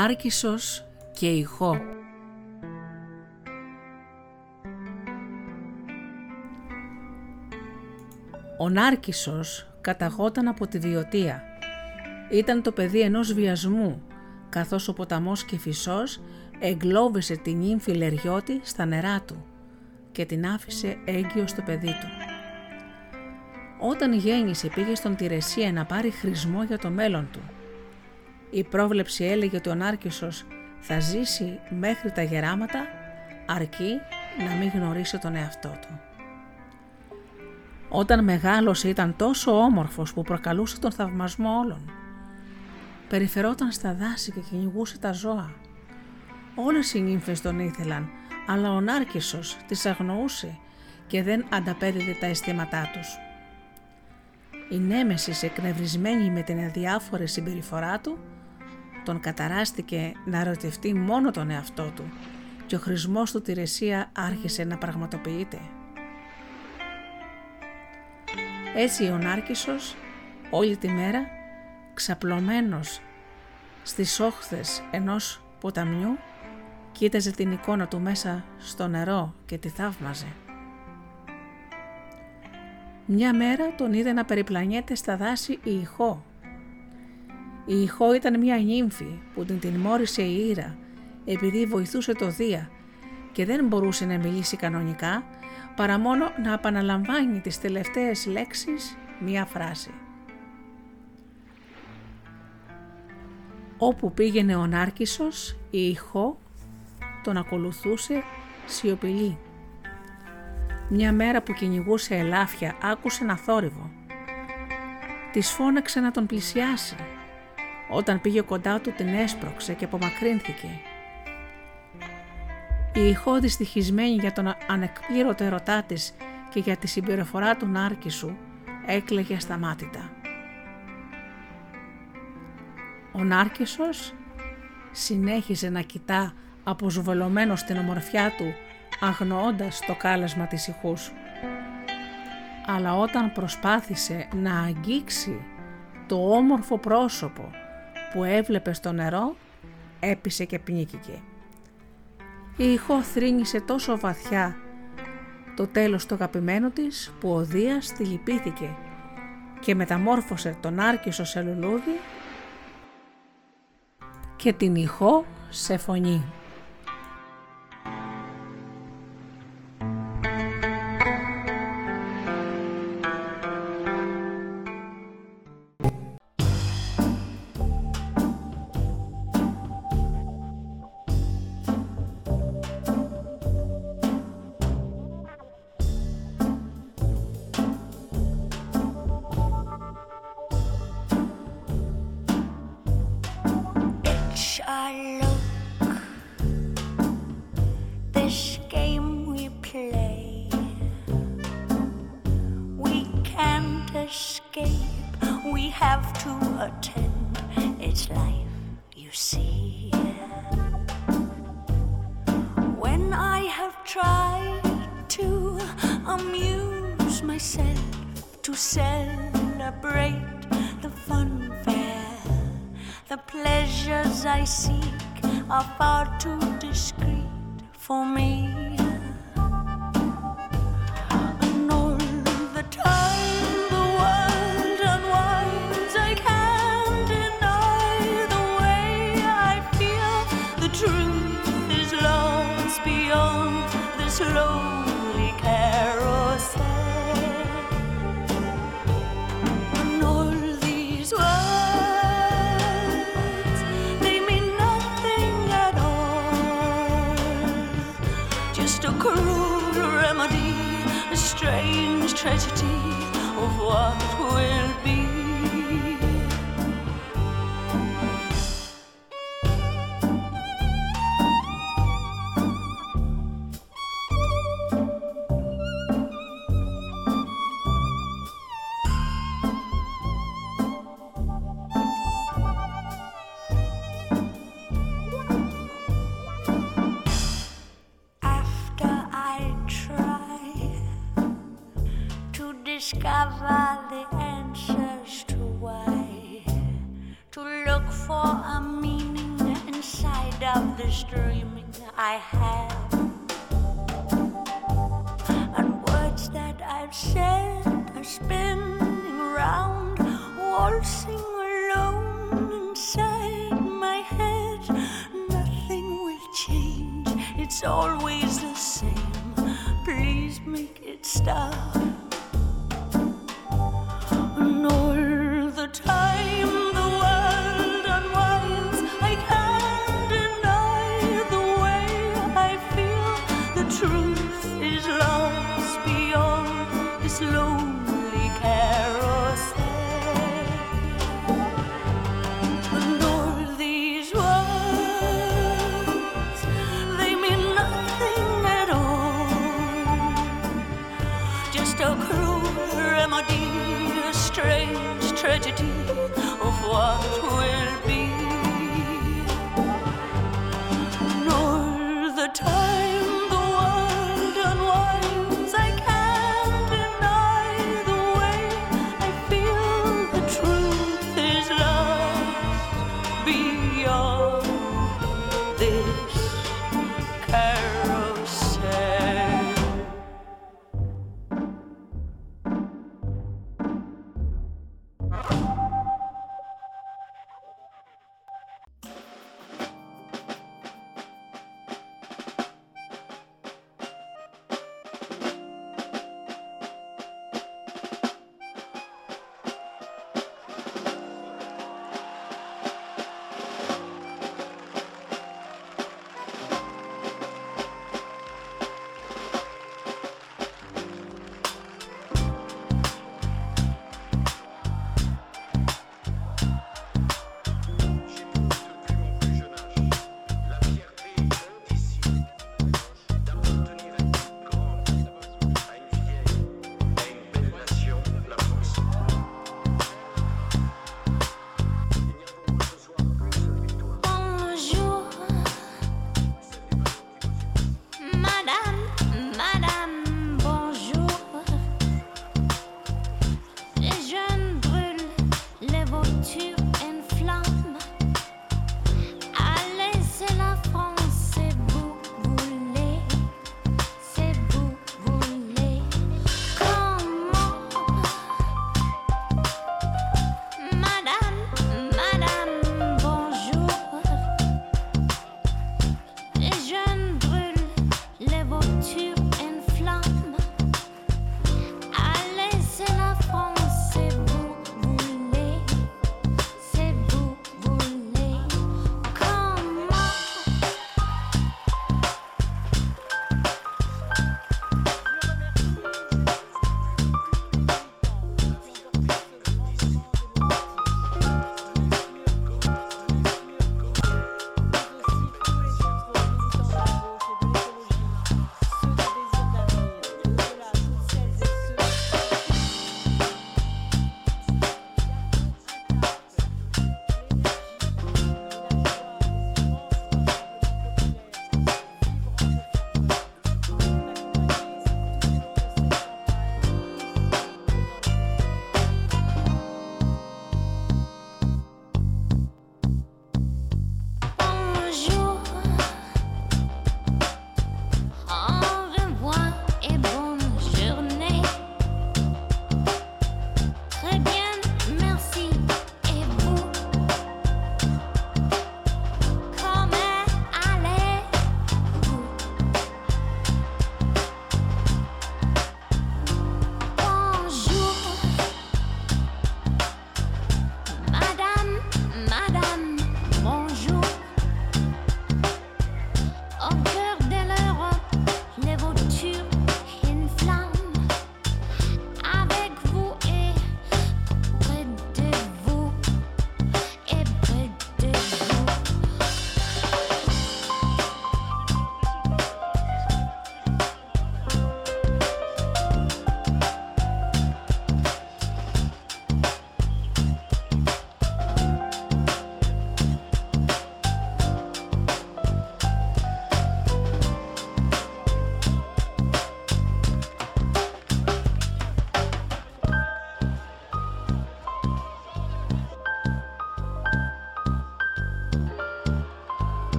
Νάρκισσος και ηχό Ο Νάρκισσος καταγόταν από τη Βιωτία. Ήταν το παιδί ενός βιασμού, καθώς ο ποταμός Κεφισός εγκλώβησε την νύμφη Λεριώτη στα νερά του και την άφησε έγκυο στο παιδί του. Όταν γέννησε πήγε στον Τηρεσία να πάρει χρησμό για το μέλλον του. Η πρόβλεψη έλεγε ότι ο Νάρκισσος θα ζήσει μέχρι τα γεράματα αρκεί να μην γνωρίσει τον εαυτό του. Όταν μεγάλωσε ήταν τόσο όμορφος που προκαλούσε τον θαυμασμό όλων. Περιφερόταν στα δάση και κυνηγούσε τα ζώα. Όλες οι νύμφες τον ήθελαν, αλλά ο Νάρκισσος τις αγνοούσε και δεν ανταπέδιδε τα αισθήματά τους. Η Νέμεσης εκνευρισμένη με την αδιάφορη συμπεριφορά του, τον καταράστηκε να ερωτευτεί μόνο τον εαυτό του και ο χρησμός του τη Ρεσία άρχισε να πραγματοποιείται. Έτσι ο Νάρκισσος όλη τη μέρα ξαπλωμένος στις όχθες ενός ποταμιού κοίταζε την εικόνα του μέσα στο νερό και τη θαύμαζε. Μια μέρα τον είδε να περιπλανιέται στα δάση η Ιχώ. Η Ιχώ ήταν μια νύμφη που την τιμώρησε η Ήρα επειδή βοηθούσε το Δία και δεν μπορούσε να μιλήσει κανονικά παρά μόνο να επαναλαμβάνει τις τελευταίες λέξεις μία φράση. Όπου πήγαινε ο Νάρκισσος, η ηχό τον ακολουθούσε σιωπηλή. Μια μέρα που κυνηγούσε ελάφια άκουσε ένα θόρυβο. Της φώναξε να τον πλησιάσει. Όταν πήγε κοντά του την έσπρωξε και απομακρύνθηκε η ηχό δυστυχισμένη για τον ανεκπλήρωτο ερωτά της και για τη συμπεριφορά του Νάρκησου έκλαιγε ασταμάτητα. Ο Νάρκησος συνέχιζε να κοιτά αποσβολωμένο στην ομορφιά του αγνοώντας το κάλεσμα της ηχούς. Αλλά όταν προσπάθησε να αγγίξει το όμορφο πρόσωπο που έβλεπε στο νερό έπισε και πνίκηκε. Η ηχό θρύνησε τόσο βαθιά το τέλος του αγαπημένου της που ο Δίας τη λυπήθηκε και μεταμόρφωσε τον Άρκισο σε λουλούδι και την ηχό σε φωνή.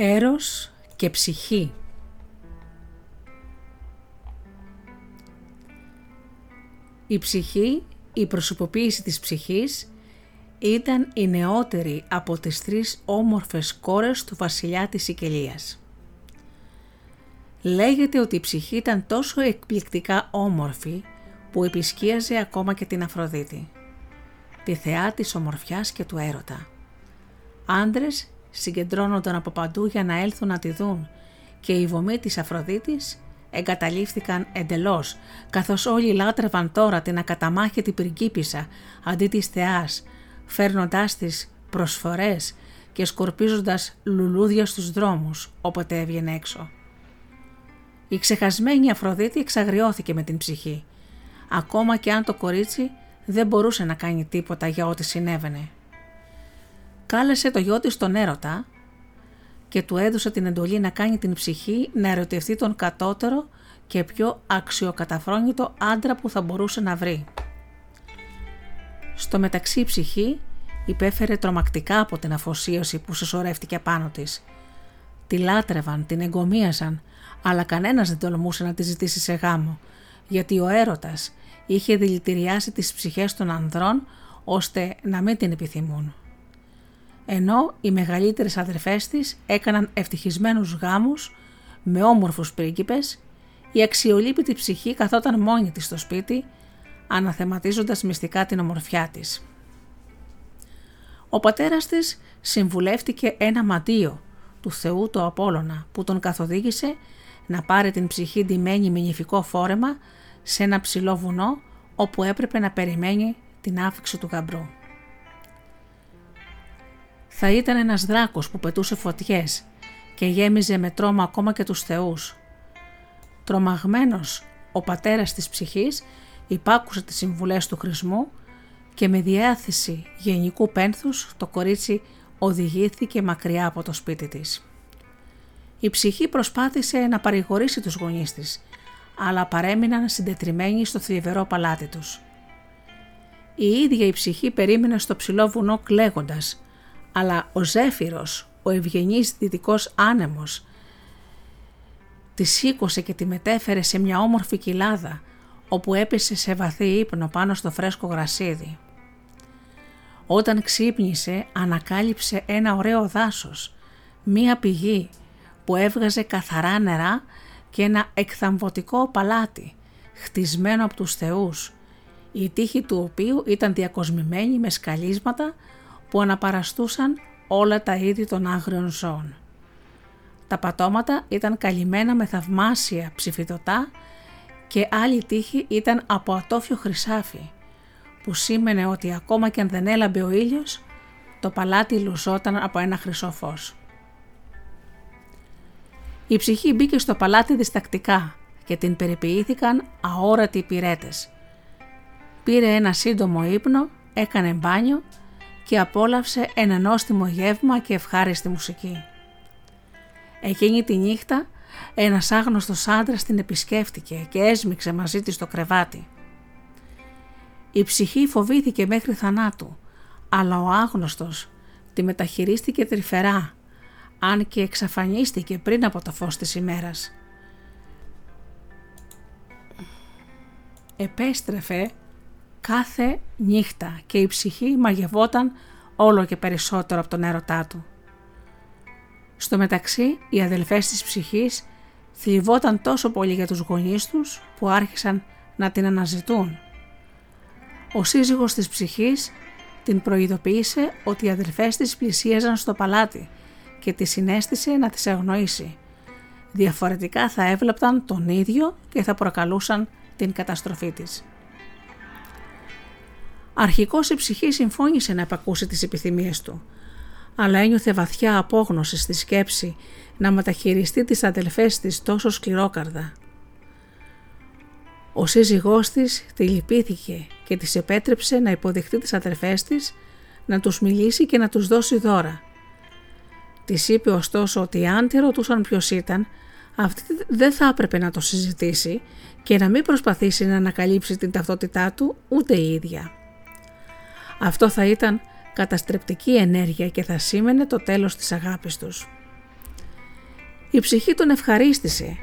Έρος και ψυχή Η ψυχή, η προσωποποίηση της ψυχής ήταν η νεότερη από τις τρεις όμορφες κόρες του βασιλιά της Σικελίας. Λέγεται ότι η ψυχή ήταν τόσο εκπληκτικά όμορφη που επισκίαζε ακόμα και την Αφροδίτη, τη θεά της ομορφιάς και του έρωτα. Άντρες συγκεντρώνονταν από παντού για να έλθουν να τη δουν και οι βομοί της Αφροδίτης εγκαταλείφθηκαν εντελώς, καθώς όλοι λάτρευαν τώρα την ακαταμάχητη πριγκίπισσα αντί της θεάς, φέρνοντάς της προσφορές και σκορπίζοντας λουλούδια στους δρόμους όποτε έβγαινε έξω. Η ξεχασμένη Αφροδίτη εξαγριώθηκε με την ψυχή, ακόμα και αν το κορίτσι δεν μπορούσε να κάνει τίποτα για ό,τι συνέβαινε κάλεσε το γιο της τον έρωτα και του έδωσε την εντολή να κάνει την ψυχή να ερωτευτεί τον κατώτερο και πιο αξιοκαταφρόνητο άντρα που θα μπορούσε να βρει. Στο μεταξύ η ψυχή υπέφερε τρομακτικά από την αφοσίωση που συσσωρεύτηκε πάνω της. Τη λάτρευαν, την εγκομίασαν, αλλά κανένας δεν τολμούσε να τη ζητήσει σε γάμο, γιατί ο έρωτας είχε δηλητηριάσει τις ψυχές των ανδρών ώστε να μην την επιθυμούν ενώ οι μεγαλύτερες αδερφές της έκαναν ευτυχισμένους γάμους με όμορφους πρίγκιπες, η αξιολύπητη ψυχή καθόταν μόνη της στο σπίτι, αναθεματίζοντας μυστικά την ομορφιά της. Ο πατέρας της συμβουλεύτηκε ένα μαντίο του Θεού το Απόλλωνα που τον καθοδήγησε να πάρει την ψυχή ντυμένη με νηφικό φόρεμα σε ένα ψηλό βουνό όπου έπρεπε να περιμένει την άφηξη του γαμπρού θα ήταν ένας δράκος που πετούσε φωτιές και γέμιζε με τρόμα ακόμα και τους θεούς. Τρομαγμένος ο πατέρας της ψυχής υπάκουσε τις συμβουλές του χρησμού και με διάθεση γενικού πένθους το κορίτσι οδηγήθηκε μακριά από το σπίτι της. Η ψυχή προσπάθησε να παρηγορήσει τους γονείς της, αλλά παρέμειναν συντετριμένοι στο θλιβερό παλάτι τους. Η ίδια η ψυχή περίμενε στο ψηλό βουνό κλαίγοντας αλλά ο Ζέφυρος, ο ευγενής δυτικός άνεμος, τη σήκωσε και τη μετέφερε σε μια όμορφη κοιλάδα, όπου έπεσε σε βαθύ ύπνο πάνω στο φρέσκο γρασίδι. Όταν ξύπνησε ανακάλυψε ένα ωραίο δάσος, μία πηγή που έβγαζε καθαρά νερά και ένα εκθαμβωτικό παλάτι, χτισμένο από τους θεούς, η τύχη του οποίου ήταν διακοσμημένη με σκαλίσματα που αναπαραστούσαν όλα τα είδη των άγριων ζώων. Τα πατώματα ήταν καλυμμένα με θαυμάσια ψηφιδωτά και άλλη τύχη ήταν από ατόφιο χρυσάφι, που σήμαινε ότι ακόμα και αν δεν έλαμπε ο ήλιος, το παλάτι λουζόταν από ένα χρυσό φως. Η ψυχή μπήκε στο παλάτι διστακτικά και την περιποιήθηκαν αόρατοι πυρέτες. Πήρε ένα σύντομο ύπνο, έκανε μπάνιο και απόλαυσε ένα νόστιμο γεύμα και ευχάριστη μουσική. Εκείνη τη νύχτα ένας άγνωστος άντρας την επισκέφτηκε και έσμιξε μαζί της στο κρεβάτι. Η ψυχή φοβήθηκε μέχρι θανάτου, αλλά ο άγνωστος τη μεταχειρίστηκε τρυφερά, αν και εξαφανίστηκε πριν από το φως της ημέρας. επέστρεφε κάθε νύχτα και η ψυχή μαγευόταν όλο και περισσότερο από τον έρωτά του. Στο μεταξύ οι αδελφές της ψυχής θλιβόταν τόσο πολύ για τους γονείς τους που άρχισαν να την αναζητούν. Ο σύζυγος της ψυχής την προειδοποίησε ότι οι αδελφές της πλησίαζαν στο παλάτι και τη συνέστησε να τις αγνοήσει. Διαφορετικά θα έβλεπταν τον ίδιο και θα προκαλούσαν την καταστροφή της. Αρχικώς η ψυχή συμφώνησε να επακούσει τις επιθυμίες του, αλλά ένιωθε βαθιά απόγνωση στη σκέψη να μεταχειριστεί τις αδελφές της τόσο σκληρόκαρδα. Ο σύζυγός της τη λυπήθηκε και της επέτρεψε να υποδεχτεί τις αδελφές της, να τους μιλήσει και να τους δώσει δώρα. Της είπε ωστόσο ότι αν τη ρωτούσαν ποιος ήταν, αυτή δεν θα έπρεπε να το συζητήσει και να μην προσπαθήσει να ανακαλύψει την ταυτότητά του ούτε η ίδια. Αυτό θα ήταν καταστρεπτική ενέργεια και θα σήμαινε το τέλος της αγάπης τους. Η ψυχή τον ευχαρίστησε.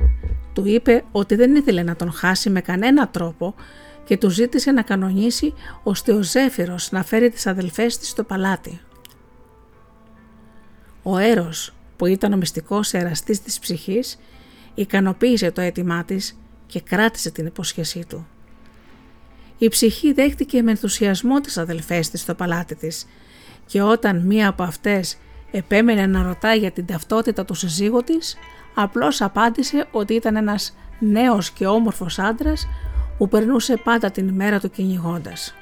Του είπε ότι δεν ήθελε να τον χάσει με κανένα τρόπο και του ζήτησε να κανονίσει ώστε ο Ζέφυρος να φέρει τις αδελφές της στο παλάτι. Ο Έρος που ήταν ο μυστικός εραστής της ψυχής ικανοποίησε το αίτημά της και κράτησε την υπόσχεσή του. Η ψυχή δέχτηκε με ενθουσιασμό τις αδελφές της στο παλάτι της και όταν μία από αυτές επέμενε να ρωτάει για την ταυτότητα του συζύγου της, απλώς απάντησε ότι ήταν ένας νέος και όμορφος άντρας που περνούσε πάντα την ημέρα του κυνηγώντας.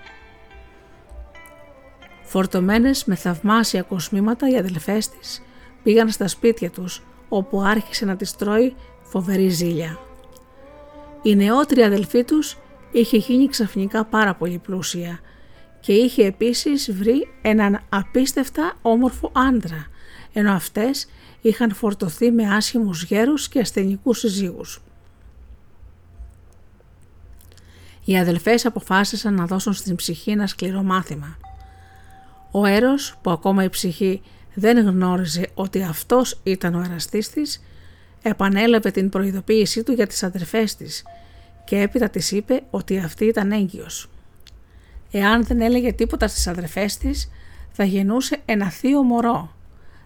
Φορτωμένες με θαυμάσια κοσμήματα οι αδελφές της πήγαν στα σπίτια τους όπου άρχισε να τις τρώει φοβερή ζήλια. Η νεότερη αδελφή τους είχε γίνει ξαφνικά πάρα πολύ πλούσια και είχε επίσης βρει έναν απίστευτα όμορφο άντρα, ενώ αυτές είχαν φορτωθεί με άσχημους γέρους και ασθενικούς συζύγους. Οι αδελφές αποφάσισαν να δώσουν στην ψυχή ένα σκληρό μάθημα. Ο Έρος, που ακόμα η ψυχή δεν γνώριζε ότι αυτός ήταν ο εραστής της, επανέλαβε την προειδοποίησή του για τις αδερφές της και έπειτα της είπε ότι αυτή ήταν έγκυος. Εάν δεν έλεγε τίποτα στις αδερφές της, θα γεννούσε ένα θείο μωρό.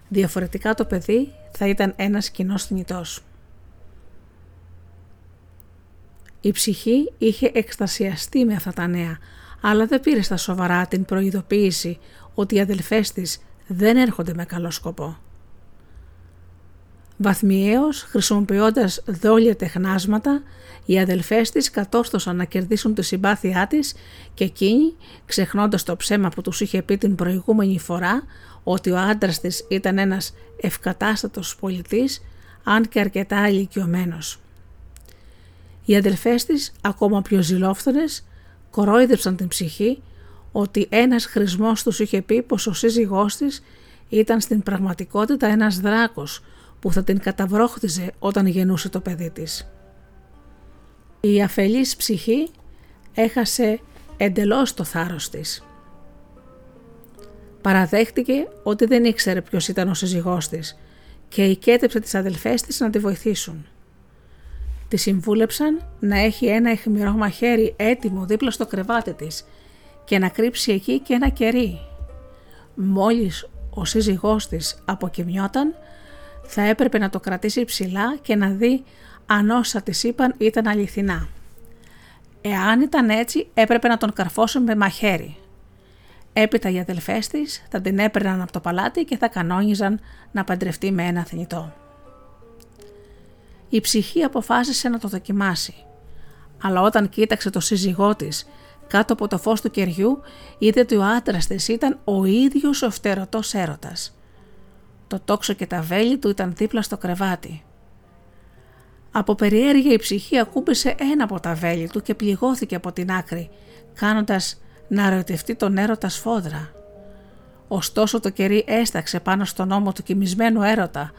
Διαφορετικά το παιδί θα ήταν ένας κοινός θνητός. Η ψυχή είχε εκστασιαστεί με αυτά τα νέα, αλλά δεν πήρε στα σοβαρά την προειδοποίηση ότι οι αδελφές της δεν έρχονται με καλό σκοπό. Βαθμιαίως, χρησιμοποιώντας δόλια τεχνάσματα, οι αδελφές της κατόρθωσαν να κερδίσουν τη συμπάθειά της και εκείνη, ξεχνώντας το ψέμα που τους είχε πει την προηγούμενη φορά ότι ο άντρας της ήταν ένας ευκατάστατος πολιτής, αν και αρκετά ηλικιωμένος. Οι αδελφές της, ακόμα πιο ζηλόφθονες, κορόιδεψαν την ψυχή ότι ένας χρησμός τους είχε πει πως ο σύζυγός της ήταν στην πραγματικότητα ένας δράκος που θα την καταβρόχτιζε όταν γεννούσε το παιδί της. Η αφελής ψυχή έχασε εντελώς το θάρρος της. Παραδέχτηκε ότι δεν ήξερε ποιος ήταν ο σύζυγός της και οικέτεψε τις αδελφές της να τη βοηθήσουν. Τη συμβούλεψαν να έχει ένα αιχμηρό μαχαίρι έτοιμο δίπλα στο κρεβάτι της και να κρύψει εκεί και ένα κερί. Μόλις ο σύζυγός της αποκοιμιόταν, θα έπρεπε να το κρατήσει ψηλά και να δει αν όσα της είπαν ήταν αληθινά. Εάν ήταν έτσι έπρεπε να τον καρφώσουν με μαχαίρι. Έπειτα οι αδελφές της θα την έπαιρναν από το παλάτι και θα κανόνιζαν να παντρευτεί με ένα θνητό. Η ψυχή αποφάσισε να το δοκιμάσει. Αλλά όταν κοίταξε το σύζυγό της κάτω από το φως του κεριού είδε ότι ο άντρας της ήταν ο ίδιος ο φτερωτός έρωτας. Το τόξο και τα βέλη του ήταν δίπλα στο κρεβάτι. Από περιέργεια η ψυχή ακούμπησε ένα από τα βέλη του και πληγώθηκε από την άκρη, κάνοντας να ερωτευτεί τον έρωτα σφόδρα. Ωστόσο το κερί έσταξε πάνω στον ώμο του κοιμισμένου έρωτα,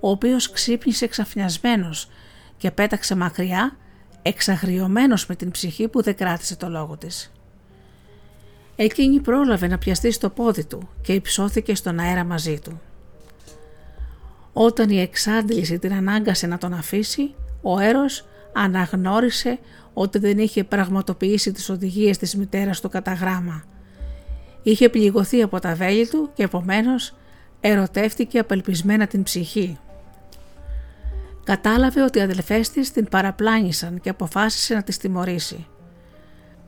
ο οποίος ξύπνησε ξαφνιασμένος και πέταξε μακριά, εξαγριωμένος με την ψυχή που δεν κράτησε το λόγο της. Εκείνη πρόλαβε να πιαστεί στο πόδι του και υψώθηκε στον αέρα μαζί του. Όταν η εξάντληση την ανάγκασε να τον αφήσει, ο έρος αναγνώρισε ότι δεν είχε πραγματοποιήσει τις οδηγίες της μητέρας του κατά γράμμα. Είχε πληγωθεί από τα βέλη του και επομένως ερωτεύτηκε απελπισμένα την ψυχή. Κατάλαβε ότι οι αδελφές της την παραπλάνησαν και αποφάσισε να τις τιμωρήσει.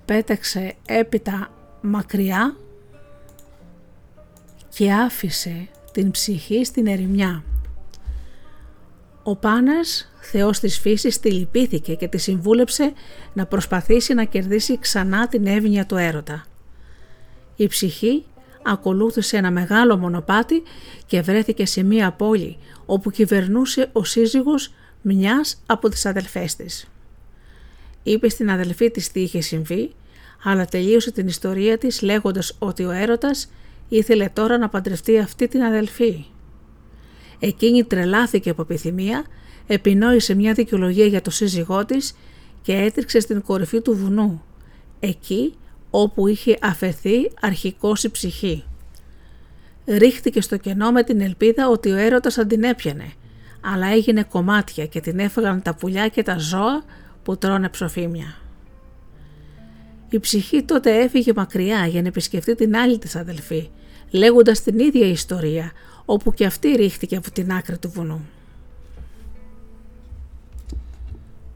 Πέταξε έπειτα μακριά και άφησε την ψυχή στην ερημιά. Ο Πάνας, θεός της φύσης, τη λυπήθηκε και τη συμβούλεψε να προσπαθήσει να κερδίσει ξανά την εύνοια του έρωτα. Η ψυχή ακολούθησε ένα μεγάλο μονοπάτι και βρέθηκε σε μία πόλη όπου κυβερνούσε ο σύζυγος μιας από τις αδελφές της. Είπε στην αδελφή της τι είχε συμβεί, αλλά τελείωσε την ιστορία της λέγοντας ότι ο έρωτας ήθελε τώρα να παντρευτεί αυτή την αδελφή. Εκείνη τρελάθηκε από επιθυμία, επινόησε μια δικαιολογία για το σύζυγό της και έτριξε στην κορυφή του βουνού, εκεί όπου είχε αφαιθεί αρχικός η ψυχή. Ρίχτηκε στο κενό με την ελπίδα ότι ο έρωτας θα την έπιανε, αλλά έγινε κομμάτια και την έφεγαν τα πουλιά και τα ζώα που τρώνε ψοφίμια. Η ψυχή τότε έφυγε μακριά για να επισκεφτεί την άλλη της αδελφή, λέγοντας την ίδια ιστορία, όπου και αυτή ρίχτηκε από την άκρη του βουνού.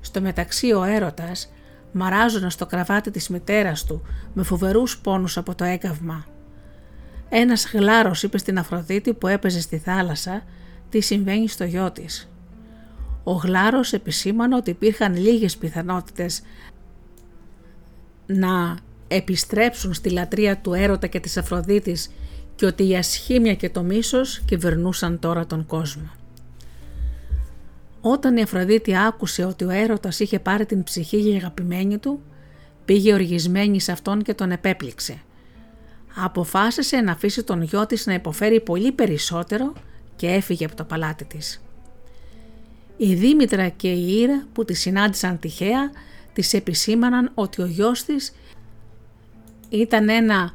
Στο μεταξύ ο έρωτας, μαράζοντας στο κραβάτι της μητέρας του με φοβερούς πόνους από το έγκαυμα. Ένας γλάρος είπε στην Αφροδίτη που έπαιζε στη θάλασσα τι συμβαίνει στο γιο της. Ο γλάρος επισήμανε ότι υπήρχαν λίγες πιθανότητες να επιστρέψουν στη λατρεία του έρωτα και της Αφροδίτης και ότι η ασχήμια και το μίσος κυβερνούσαν τώρα τον κόσμο. Όταν η Αφροδίτη άκουσε ότι ο έρωτας είχε πάρει την ψυχή για αγαπημένη του, πήγε οργισμένη σε αυτόν και τον επέπληξε. Αποφάσισε να αφήσει τον γιο της να υποφέρει πολύ περισσότερο και έφυγε από το παλάτι της. Η Δήμητρα και η Ήρα που τη συνάντησαν τυχαία της επισήμαναν ότι ο γιος της ήταν ένα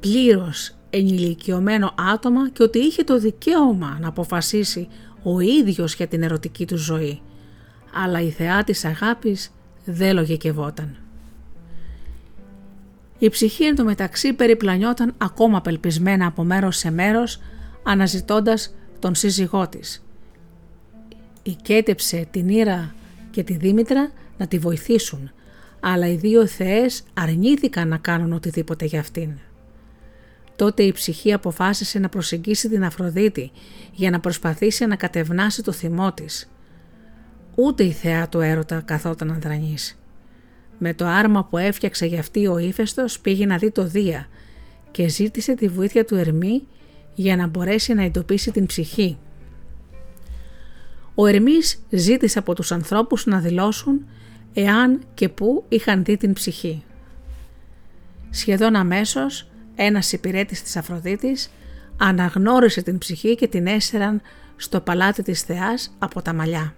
πλήρως ενηλικιωμένο άτομα και ότι είχε το δικαίωμα να αποφασίσει ο ίδιος για την ερωτική του ζωή. Αλλά η θεά της αγάπης δεν λογικευόταν. Η ψυχή εντωμεταξύ περιπλανιόταν ακόμα απελπισμένα από μέρος σε μέρος αναζητώντας τον σύζυγό της. Οικέτεψε την Ήρα και τη Δήμητρα να τη βοηθήσουν, αλλά οι δύο θεές αρνήθηκαν να κάνουν οτιδήποτε για αυτήν. Τότε η ψυχή αποφάσισε να προσεγγίσει την Αφροδίτη για να προσπαθήσει να κατευνάσει το θυμό της. Ούτε η θεά του έρωτα καθόταν αδρανής. Με το άρμα που έφτιαξε για αυτή ο ύφεστος πήγε να δει το Δία και ζήτησε τη βοήθεια του Ερμή για να μπορέσει να εντοπίσει την ψυχή. Ο Ερμής ζήτησε από τους ανθρώπους να δηλώσουν εάν και πού είχαν δει την ψυχή. Σχεδόν αμέσως ένας υπηρέτης της Αφροδίτης αναγνώρισε την ψυχή και την έσεραν στο παλάτι της θεάς από τα μαλλιά.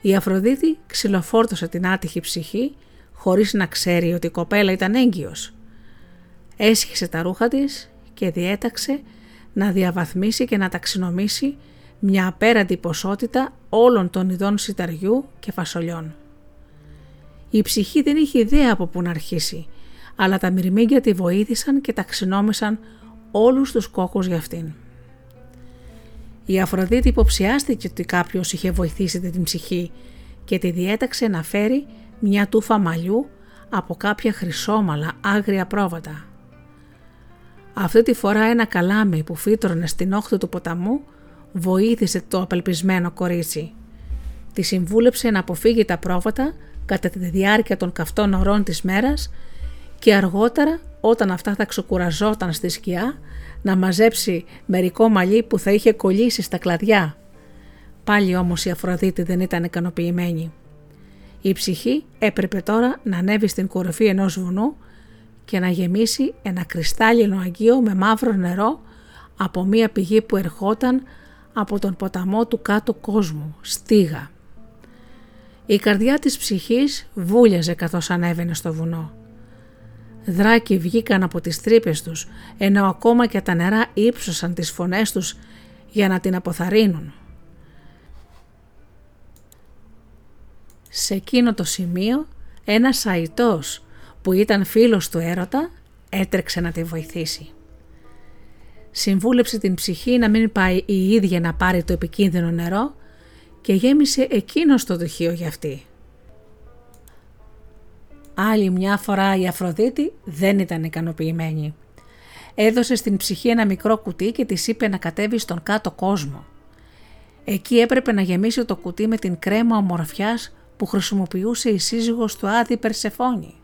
Η Αφροδίτη ξυλοφόρτωσε την άτυχη ψυχή χωρίς να ξέρει ότι η κοπέλα ήταν έγκυος. Έσχισε τα ρούχα της και διέταξε να διαβαθμίσει και να ταξινομήσει μια απέραντη ποσότητα όλων των ειδών σιταριού και φασολιών. Η ψυχή δεν είχε ιδέα από πού να αρχίσει, αλλά τα μυρμήγκια τη βοήθησαν και ταξινόμησαν όλους τους κόκκους για αυτήν. Η Αφροδίτη υποψιάστηκε ότι κάποιος είχε βοηθήσει την ψυχή και τη διέταξε να φέρει μια τούφα μαλλιού από κάποια χρυσόμαλα άγρια πρόβατα. Αυτή τη φορά ένα καλάμι που φύτρωνε στην όχθη του ποταμού βοήθησε το απελπισμένο κορίτσι. Τη συμβούλεψε να αποφύγει τα πρόβατα κατά τη διάρκεια των καυτών ωρών της μέρας και αργότερα όταν αυτά θα ξεκουραζόταν στη σκιά να μαζέψει μερικό μαλλί που θα είχε κολλήσει στα κλαδιά. Πάλι όμως η Αφροδίτη δεν ήταν ικανοποιημένη. Η ψυχή έπρεπε τώρα να ανέβει στην κορυφή ενός βουνού και να γεμίσει ένα κρυστάλλινο αγγείο με μαύρο νερό από μία πηγή που ερχόταν από τον ποταμό του κάτω κόσμου, στίγα. Η καρδιά της ψυχής βούλιαζε καθώς ανέβαινε στο βουνό. Δράκοι βγήκαν από τις τρύπες τους, ενώ ακόμα και τα νερά ύψωσαν τις φωνές τους για να την αποθαρρύνουν. Σε εκείνο το σημείο ένας αητός που ήταν φίλος του έρωτα έτρεξε να τη βοηθήσει. Συμβούλεψε την ψυχή να μην πάει η ίδια να πάρει το επικίνδυνο νερό και γέμισε εκείνος το δοχείο για αυτή. Άλλη μια φορά η Αφροδίτη δεν ήταν ικανοποιημένη. Έδωσε στην ψυχή ένα μικρό κουτί και της είπε να κατέβει στον κάτω κόσμο. Εκεί έπρεπε να γεμίσει το κουτί με την κρέμα ομορφιάς που χρησιμοποιούσε η σύζυγος του Άδη Περσεφόνη.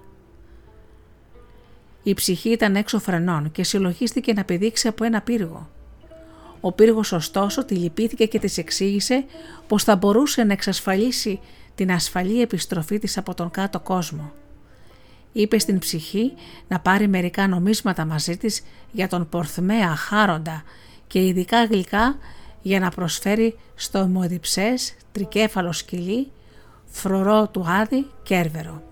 Η ψυχή ήταν έξω φρενών και συλλογίστηκε να πηδήξει από ένα πύργο. Ο πύργος ωστόσο τη λυπήθηκε και της εξήγησε πως θα μπορούσε να εξασφαλίσει την ασφαλή επιστροφή της από τον κάτω κόσμο. Είπε στην ψυχή να πάρει μερικά νομίσματα μαζί της για τον Πορθμέα Χάροντα και ειδικά γλυκά για να προσφέρει στο αιμοδιψές, τρικέφαλο σκυλί, φρουρό του άδη κέρβερο.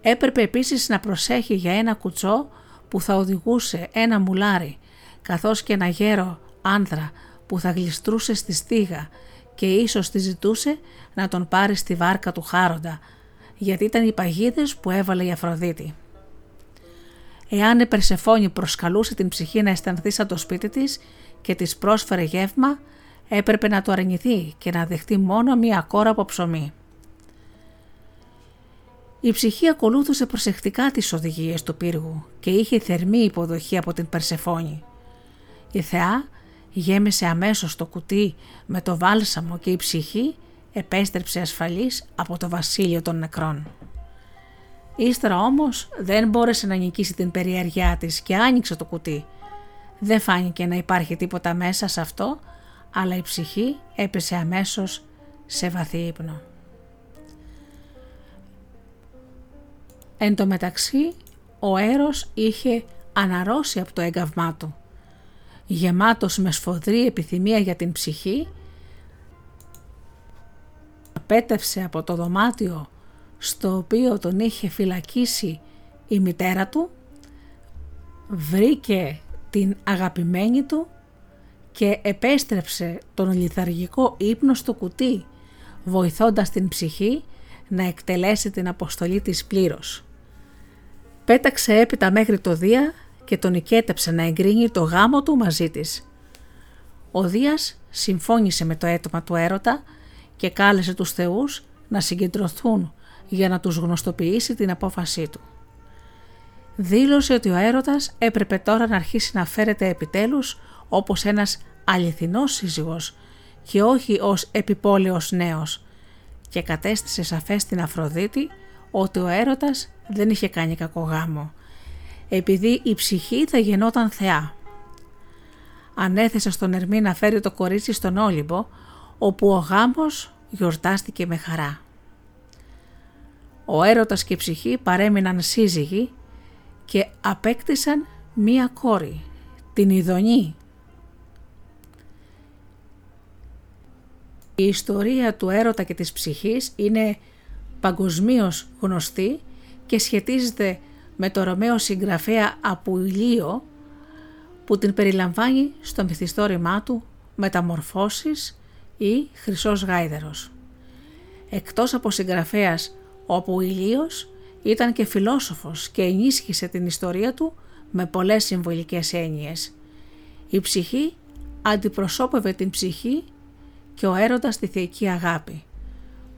Έπρεπε επίσης να προσέχει για ένα κουτσό που θα οδηγούσε ένα μουλάρι καθώς και ένα γέρο άνδρα που θα γλιστρούσε στη στίγα και ίσως τη ζητούσε να τον πάρει στη βάρκα του Χάροντα γιατί ήταν οι παγίδες που έβαλε η Αφροδίτη. Εάν η Περσεφόνη προσκαλούσε την ψυχή να αισθανθεί σαν το σπίτι της και της πρόσφερε γεύμα, έπρεπε να το αρνηθεί και να δεχτεί μόνο μία κόρα από ψωμί. Η ψυχή ακολούθησε προσεκτικά τις οδηγίες του πύργου και είχε θερμή υποδοχή από την Περσεφόνη. Η θεά γέμισε αμέσως το κουτί με το βάλσαμο και η ψυχή επέστρεψε ασφαλής από το βασίλειο των νεκρών. Ύστερα όμως δεν μπόρεσε να νικήσει την περιέργειά της και άνοιξε το κουτί. Δεν φάνηκε να υπάρχει τίποτα μέσα σε αυτό, αλλά η ψυχή έπεσε αμέσως σε βαθύ ύπνο. Εν τω μεταξύ, ο έρος είχε αναρρώσει από το έγκαυμά του. Γεμάτος με σφοδρή επιθυμία για την ψυχή, απέτευσε από το δωμάτιο στο οποίο τον είχε φυλακίσει η μητέρα του, βρήκε την αγαπημένη του και επέστρεψε τον λιθαργικό ύπνο στο κουτί, βοηθώντας την ψυχή να εκτελέσει την αποστολή της πλήρως. Πέταξε έπειτα μέχρι το Δία και τον οικέτεψε να εγκρίνει το γάμο του μαζί της. Ο Δίας συμφώνησε με το έτομα του έρωτα και κάλεσε τους θεούς να συγκεντρωθούν για να τους γνωστοποιήσει την απόφασή του. Δήλωσε ότι ο έρωτας έπρεπε τώρα να αρχίσει να φέρεται επιτέλους όπως ένας αληθινός σύζυγος και όχι ως επιπόλαιος νέος και κατέστησε σαφές στην Αφροδίτη ότι ο έρωτας δεν είχε κάνει κακό γάμο επειδή η ψυχή θα γεννόταν θεά. Ανέθεσε στον Ερμή να φέρει το κορίτσι στον Όλυμπο όπου ο γάμος γιορτάστηκε με χαρά. Ο έρωτας και η ψυχή παρέμειναν σύζυγοι και απέκτησαν μία κόρη, την Ιδονή. Η ιστορία του έρωτα και της ψυχής είναι παγκοσμίως γνωστή και σχετίζεται με το Ρωμαίο συγγραφέα Απουηλίο που την περιλαμβάνει στο μυθιστόρημά του «Μεταμορφώσεις» ή «Χρυσός Γάιδερος». Εκτός από συγγραφέας, ο Απουηλίος ήταν και φιλόσοφος και ενίσχυσε την ιστορία του με πολλές συμβολικές έννοιες. Η ψυχή αντιπροσώπευε την ψυχή και ο έρωτας τη θεϊκή αγάπη.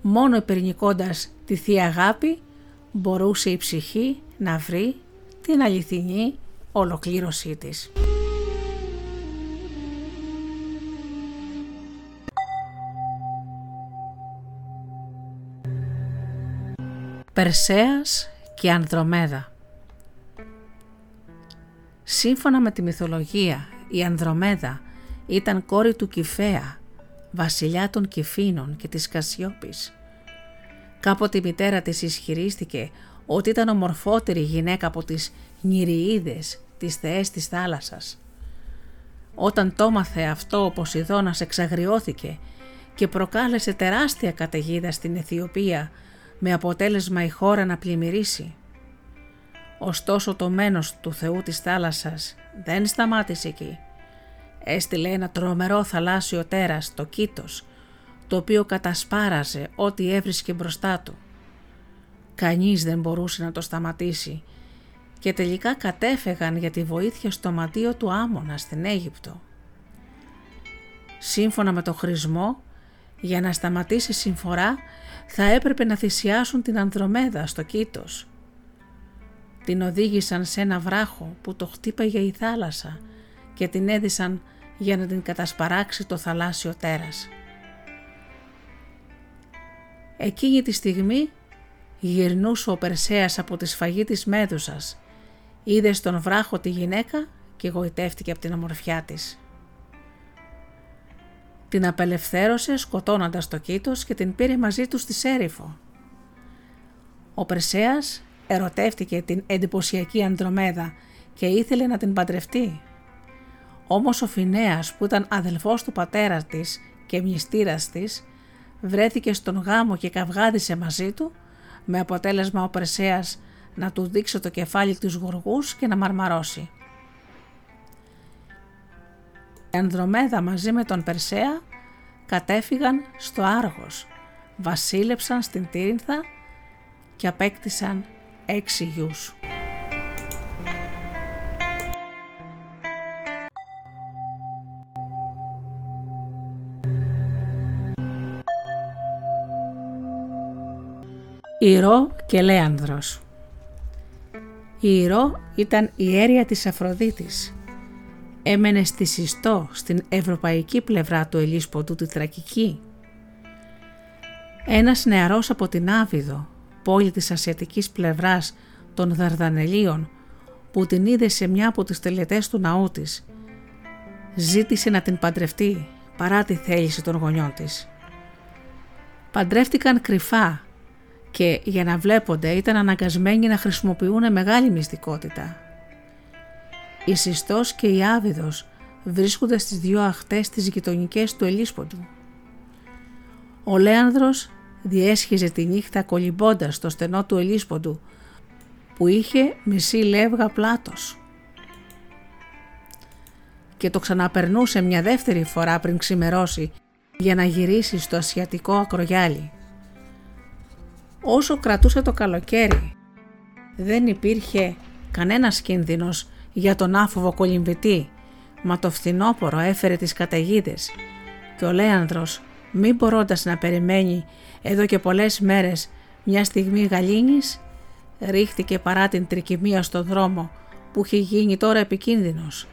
Μόνο υπερνικώντας τη θεία αγάπη μπορούσε η ψυχή να βρει την αληθινή ολοκλήρωσή της. Περσέας και Ανδρομέδα Σύμφωνα με τη μυθολογία, η Ανδρομέδα ήταν κόρη του Κιφαία, βασιλιά των Κιφίνων και της Κασιόπης. Κάποτε η μητέρα της ισχυρίστηκε ότι ήταν ομορφότερη γυναίκα από τις Νηριίδες, τις θεές της θάλασσας. Όταν το μάθε αυτό ο Ποσειδώνας εξαγριώθηκε και προκάλεσε τεράστια καταιγίδα στην Αιθιοπία με αποτέλεσμα η χώρα να πλημμυρίσει. Ωστόσο το μένος του θεού της θάλασσας δεν σταμάτησε εκεί. Έστειλε ένα τρομερό θαλάσσιο τέρας, το Κίτος, το οποίο κατασπάραζε ό,τι έβρισκε μπροστά του. Κανείς δεν μπορούσε να το σταματήσει και τελικά κατέφεγαν για τη βοήθεια στο μαντίο του Άμονα στην Αίγυπτο. Σύμφωνα με το χρησμό, για να σταματήσει συμφορά θα έπρεπε να θυσιάσουν την Ανδρομέδα στο Κήτος. Την οδήγησαν σε ένα βράχο που το χτύπαγε η θάλασσα και την έδισαν για να την κατασπαράξει το θαλάσσιο τέρας. Εκείνη τη στιγμή γυρνούσε ο Περσέας από τη σφαγή της Μέδουσας, είδε στον βράχο τη γυναίκα και γοητεύτηκε από την ομορφιά της. Την απελευθέρωσε σκοτώνοντας το κήτος και την πήρε μαζί του στη Σέριφο. Ο Περσέας ερωτεύτηκε την εντυπωσιακή Ανδρομέδα και ήθελε να την παντρευτεί. Όμως ο Φινέας που ήταν αδελφός του πατέρας της και μυστήρας της βρέθηκε στον γάμο και καυγάδισε μαζί του με αποτέλεσμα ο Περσέας να του δείξει το κεφάλι τους γοργούς και να μαρμαρώσει. Η Ανδρομέδα μαζί με τον Περσέα κατέφυγαν στο Άργος, βασίλεψαν στην Τύρινθα και απέκτησαν έξι γιους. Ηρώ και Λέανδρος Η Ηρώ ήταν η αίρια της Αφροδίτης. Έμενε στη Συστό, στην ευρωπαϊκή πλευρά του Ελίσποντου, τη Θρακική. Ένας νεαρός από την Άβυδο, πόλη της ασιατικής πλευράς των Δαρδανελίων, που την είδε σε μια από τις τελετές του ναού της, ζήτησε να την παντρευτεί παρά τη θέληση των γονιών της. Παντρεύτηκαν κρυφά και για να βλέπονται ήταν αναγκασμένοι να χρησιμοποιούν μεγάλη μυστικότητα. Η Συστός και η Άβυδος βρίσκονται στις δύο αχτές της γειτονικές του Ελίσποντου. Ο Λέανδρος διέσχιζε τη νύχτα κολυμπώντας το στενό του Ελίσποντου που είχε μισή λεύγα πλάτος και το ξαναπερνούσε μια δεύτερη φορά πριν ξημερώσει για να γυρίσει στο ασιατικό ακρογιάλι όσο κρατούσε το καλοκαίρι. Δεν υπήρχε κανένας κίνδυνος για τον άφοβο κολυμβητή, μα το φθινόπορο έφερε τις καταιγίδες. Και ο Λέανδρος, μη μπορώντας να περιμένει εδώ και πολλές μέρες μια στιγμή γαλήνης, ρίχτηκε παρά την τρικυμία στο δρόμο που είχε γίνει τώρα επικίνδυνος.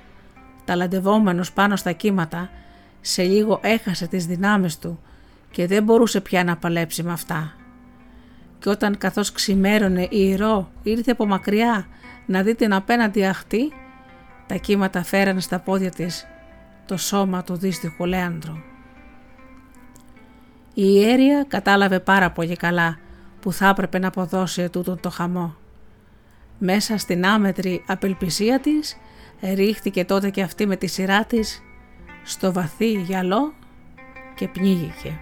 Ταλαντευόμενος πάνω στα κύματα, σε λίγο έχασε τις δυνάμεις του και δεν μπορούσε πια να παλέψει με αυτά. Και όταν καθώς ξημέρωνε η Ηρώ ήρθε από μακριά να δει την απέναντι αχτή, τα κύματα φέρανε στα πόδια της το σώμα του δύστιχου Λέανδρου. Η ιέρια κατάλαβε πάρα πολύ καλά που θα έπρεπε να αποδώσει ετούτον το χαμό. Μέσα στην άμετρη απελπισία της ρίχτηκε τότε και αυτή με τη σειρά της στο βαθύ γυαλό και πνίγηκε.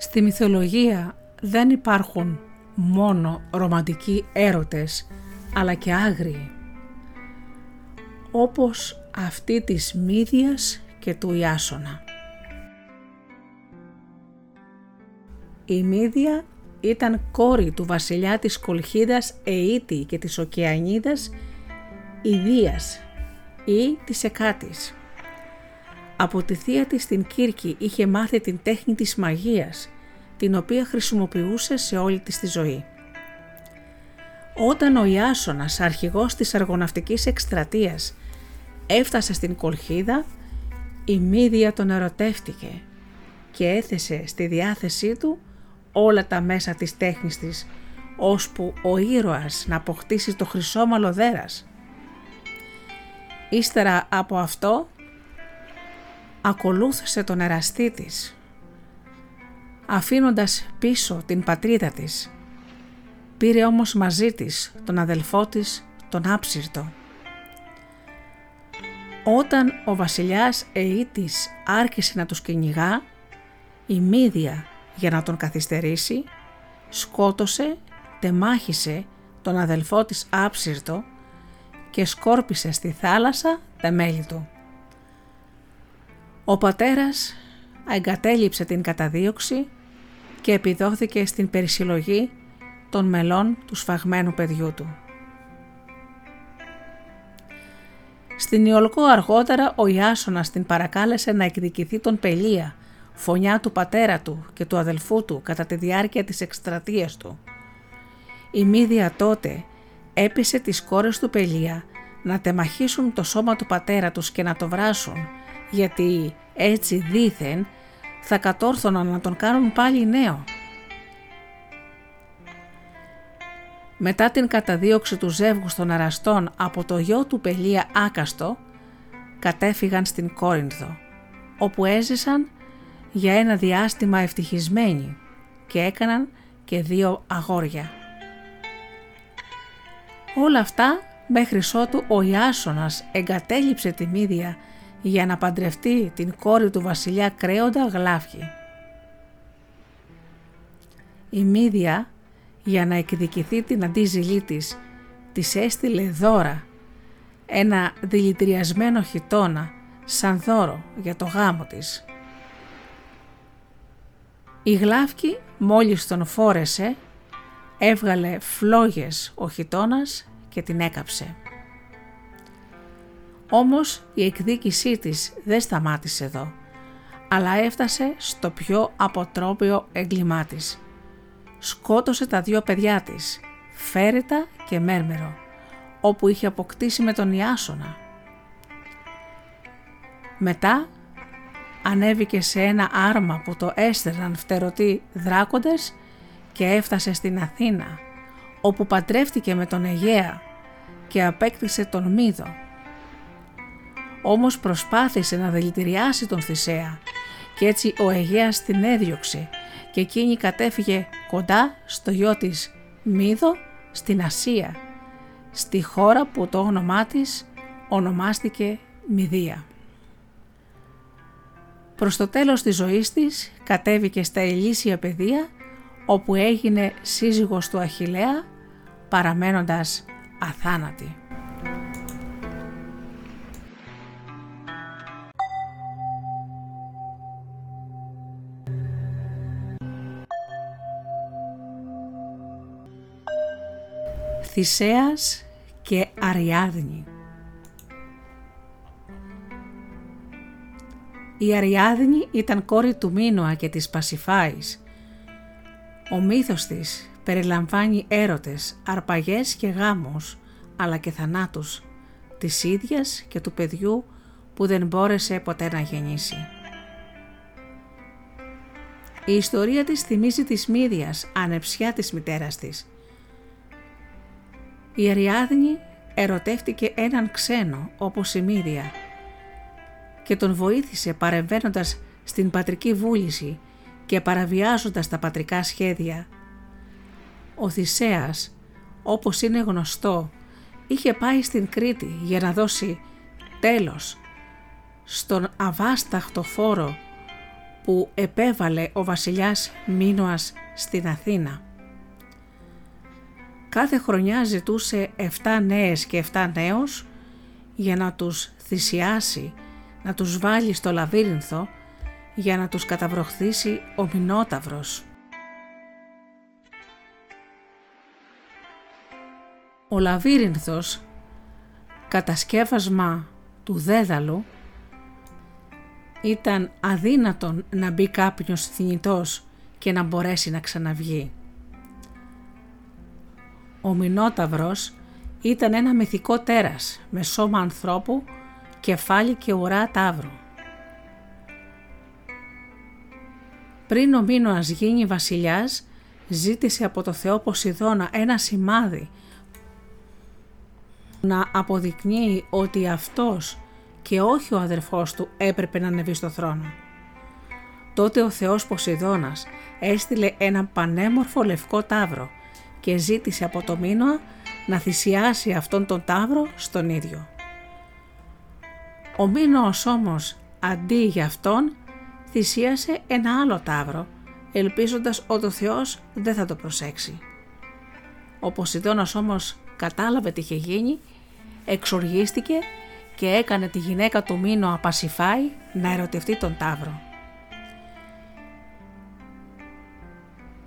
Στη μυθολογία δεν υπάρχουν μόνο ρομαντικοί έρωτες, αλλά και άγριοι, όπως αυτή της Μύδιας και του Ιάσονα. Η Μύδια ήταν κόρη του βασιλιά της Κολχίδας Αιήτη και της Οκεανίδας Ιδίας ή της Εκάτης. Από τη θεία της στην Κύρκη είχε μάθει την τέχνη της μαγείας, την οποία χρησιμοποιούσε σε όλη της τη ζωή. Όταν ο Ιάσονας, αρχηγός της αργοναυτικής εκστρατείας, έφτασε στην Κολχίδα, η Μύδια τον ερωτεύτηκε και έθεσε στη διάθεσή του όλα τα μέσα της τέχνης της, ώσπου ο ήρωας να αποκτήσει το χρυσόμαλο δέρας. Ύστερα από αυτό, ακολούθησε τον εραστή της, αφήνοντας πίσω την πατρίδα της. Πήρε όμως μαζί της τον αδελφό της, τον άψυρτο. Όταν ο βασιλιάς Αιήτης άρχισε να τους κυνηγά, η Μύδια για να τον καθυστερήσει, σκότωσε, τεμάχισε τον αδελφό της άψυρτο και σκόρπισε στη θάλασσα τα μέλη του. Ο πατέρας εγκατέλειψε την καταδίωξη και επιδόθηκε στην περισυλλογή των μελών του σφαγμένου παιδιού του. Στην Ιολκό αργότερα ο Ιάσονας την παρακάλεσε να εκδικηθεί τον Πελία φωνιά του πατέρα του και του αδελφού του κατά τη διάρκεια της εκστρατείας του. Η Μύδια τότε έπεισε τις κόρες του Πελία να τεμαχίσουν το σώμα του πατέρα τους και να το βράσουν, γιατί έτσι δήθεν θα κατόρθωναν να τον κάνουν πάλι νέο. Μετά την καταδίωξη του ζεύγους των αραστών από το γιο του Πελία Άκαστο, κατέφυγαν στην Κόρινθο, όπου έζησαν για ένα διάστημα ευτυχισμένοι και έκαναν και δύο αγόρια. Όλα αυτά μέχρι ότου ο Ιάσονας εγκατέλειψε τη Μύδια για να παντρευτεί την κόρη του βασιλιά Κρέοντα Γλάφη. Η Μύδια για να εκδικηθεί την αντίζηλή της, της έστειλε δώρα ένα δηλητηριασμένο χιτόνα σαν δώρο για το γάμο της. Η Γλάφκη μόλις τον φόρεσε, έβγαλε φλόγες ο χιτώνας και την έκαψε. Όμως η εκδίκησή της δεν σταμάτησε εδώ, αλλά έφτασε στο πιο αποτρόπιο έγκλημά της. Σκότωσε τα δύο παιδιά της, Φέρετα και Μέρμερο, όπου είχε αποκτήσει με τον Ιάσονα. Μετά ανέβηκε σε ένα άρμα που το έστερναν φτερωτοί δράκοντες και έφτασε στην Αθήνα, όπου πατρεύτηκε με τον Αιγαία και απέκτησε τον Μύδο. Όμως προσπάθησε να δηλητηριάσει τον Θησέα και έτσι ο Αιγαίας την έδιωξε και εκείνη κατέφυγε κοντά στο γιο της Μύδο στην Ασία, στη χώρα που το όνομά της ονομάστηκε Μυδία. Προς το τέλος της ζωής της κατέβηκε στα ηλίσια παιδεία όπου έγινε σύζυγος του Αχιλέα παραμένοντας αθάνατη. Θησέας και Αριάδνη Η Αριάδνη ήταν κόρη του Μίνωα και της Πασιφάης. Ο μύθος της περιλαμβάνει έρωτες, αρπαγές και γάμους, αλλά και θανάτους, της ίδιας και του παιδιού που δεν μπόρεσε ποτέ να γεννήσει. Η ιστορία της θυμίζει της Μύδιας, ανεψιά της μητέρας της. Η Αριάδνη ερωτεύτηκε έναν ξένο όπως η Μύδια και τον βοήθησε παρεμβαίνοντας στην πατρική βούληση και παραβιάζοντας τα πατρικά σχέδια. Ο Θησέας, όπως είναι γνωστό, είχε πάει στην Κρήτη για να δώσει τέλος στον αβάσταχτο φόρο που επέβαλε ο βασιλιάς Μίνωας στην Αθήνα. Κάθε χρονιά ζητούσε 7 νέες και 7 νέους για να τους θυσιάσει, να τους βάλει στο λαβύρινθο για να τους καταβροχθήσει ο Μινόταυρος. Ο λαβύρινθος, κατασκεύασμα του δέδαλου, ήταν αδύνατον να μπει κάποιος θνητός και να μπορέσει να ξαναβγεί. Ο Μινόταυρος ήταν ένα μυθικό τέρας με σώμα ανθρώπου, κεφάλι και ουρά τάβρου. Πριν ο Μίνωας γίνει βασιλιάς, ζήτησε από το Θεό Ποσειδώνα ένα σημάδι να αποδεικνύει ότι αυτός και όχι ο αδερφός του έπρεπε να ανεβεί στο θρόνο. Τότε ο Θεός Ποσειδώνας έστειλε ένα πανέμορφο λευκό τάβρο και ζήτησε από το Μίνωα να θυσιάσει αυτόν τον τάβρο στον ίδιο. Ο Μίνωος όμως αντί για αυτόν θυσίασε ένα άλλο τάβρο ελπίζοντας ότι ο Θεός δεν θα το προσέξει. Ο Ποσειδώνας όμως κατάλαβε τι είχε γίνει, εξοργίστηκε και έκανε τη γυναίκα του Μίνωα Πασιφάη να ερωτευτεί τον Ταύρο.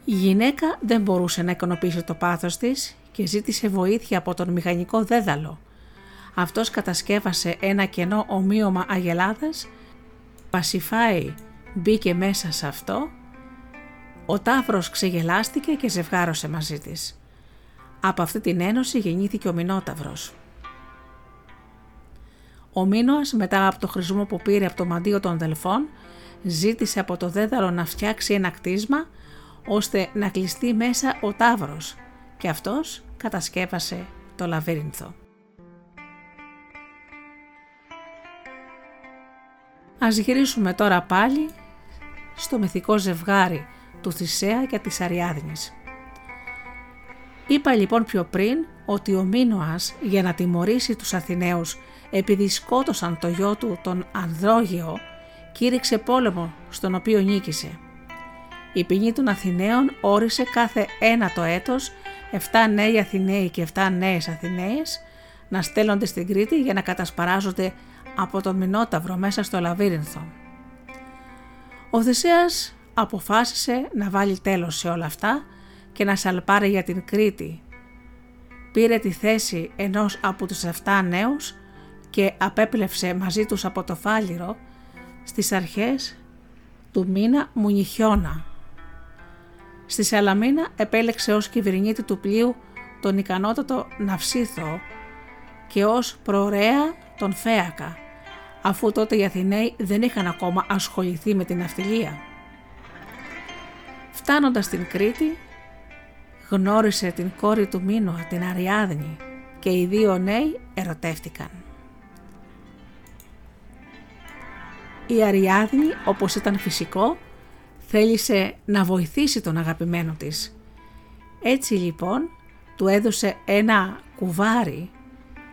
Η γυναίκα δεν μπορούσε να ικανοποιήσει το πάθος της και ζήτησε βοήθεια από τον μηχανικό δέδαλο. Αυτός κατασκεύασε ένα κενό ομοίωμα αγελάδας, Πασιφάη μπήκε μέσα σε αυτό, ο Ταύρος ξεγελάστηκε και ζευγάρωσε μαζί της. Από αυτή την ένωση γεννήθηκε ο Μινόταυρος. Ο Μίνωας μετά από το χρησμό που πήρε από το μαντίο των Δελφών ζήτησε από το δέδαλο να φτιάξει ένα κτίσμα ώστε να κλειστεί μέσα ο Ταύρος και αυτός κατασκεύασε το λαβύρινθο. Ας γυρίσουμε τώρα πάλι στο μυθικό ζευγάρι του Θησέα και της Αριάδνης. Είπα λοιπόν πιο πριν ότι ο Μίνωας για να τιμωρήσει τους Αθηναίους επειδή σκότωσαν το γιο του τον Ανδρόγεο κήρυξε πόλεμο στον οποίο νίκησε. Η ποινή των Αθηναίων όρισε κάθε ένα το έτος 7 νέοι Αθηναίοι και 7 νέες Αθηναίες να στέλνονται στην Κρήτη για να κατασπαράζονται από τον Μινόταυρο μέσα στο Λαβύρινθο. Ο Θησέας αποφάσισε να βάλει τέλος σε όλα αυτά και να σαλπάρει για την Κρήτη. Πήρε τη θέση ενός από τους 7 νέους και απέπλευσε μαζί τους από το φάλιρο στις αρχές του μήνα Μουνιχιώνα. Στη Σαλαμίνα επέλεξε ως κυβερνήτη του πλοίου τον ικανότατο Ναυσίθο και ως προορέα τον Φέακα, αφού τότε οι Αθηναίοι δεν είχαν ακόμα ασχοληθεί με την ναυτιλία. Φτάνοντας στην Κρήτη, γνώρισε την κόρη του Μίνωα, την Αριάδνη, και οι δύο νέοι ερωτεύτηκαν. Η Αριάδνη, όπως ήταν φυσικό, θέλησε να βοηθήσει τον αγαπημένο της. Έτσι λοιπόν του έδωσε ένα κουβάρι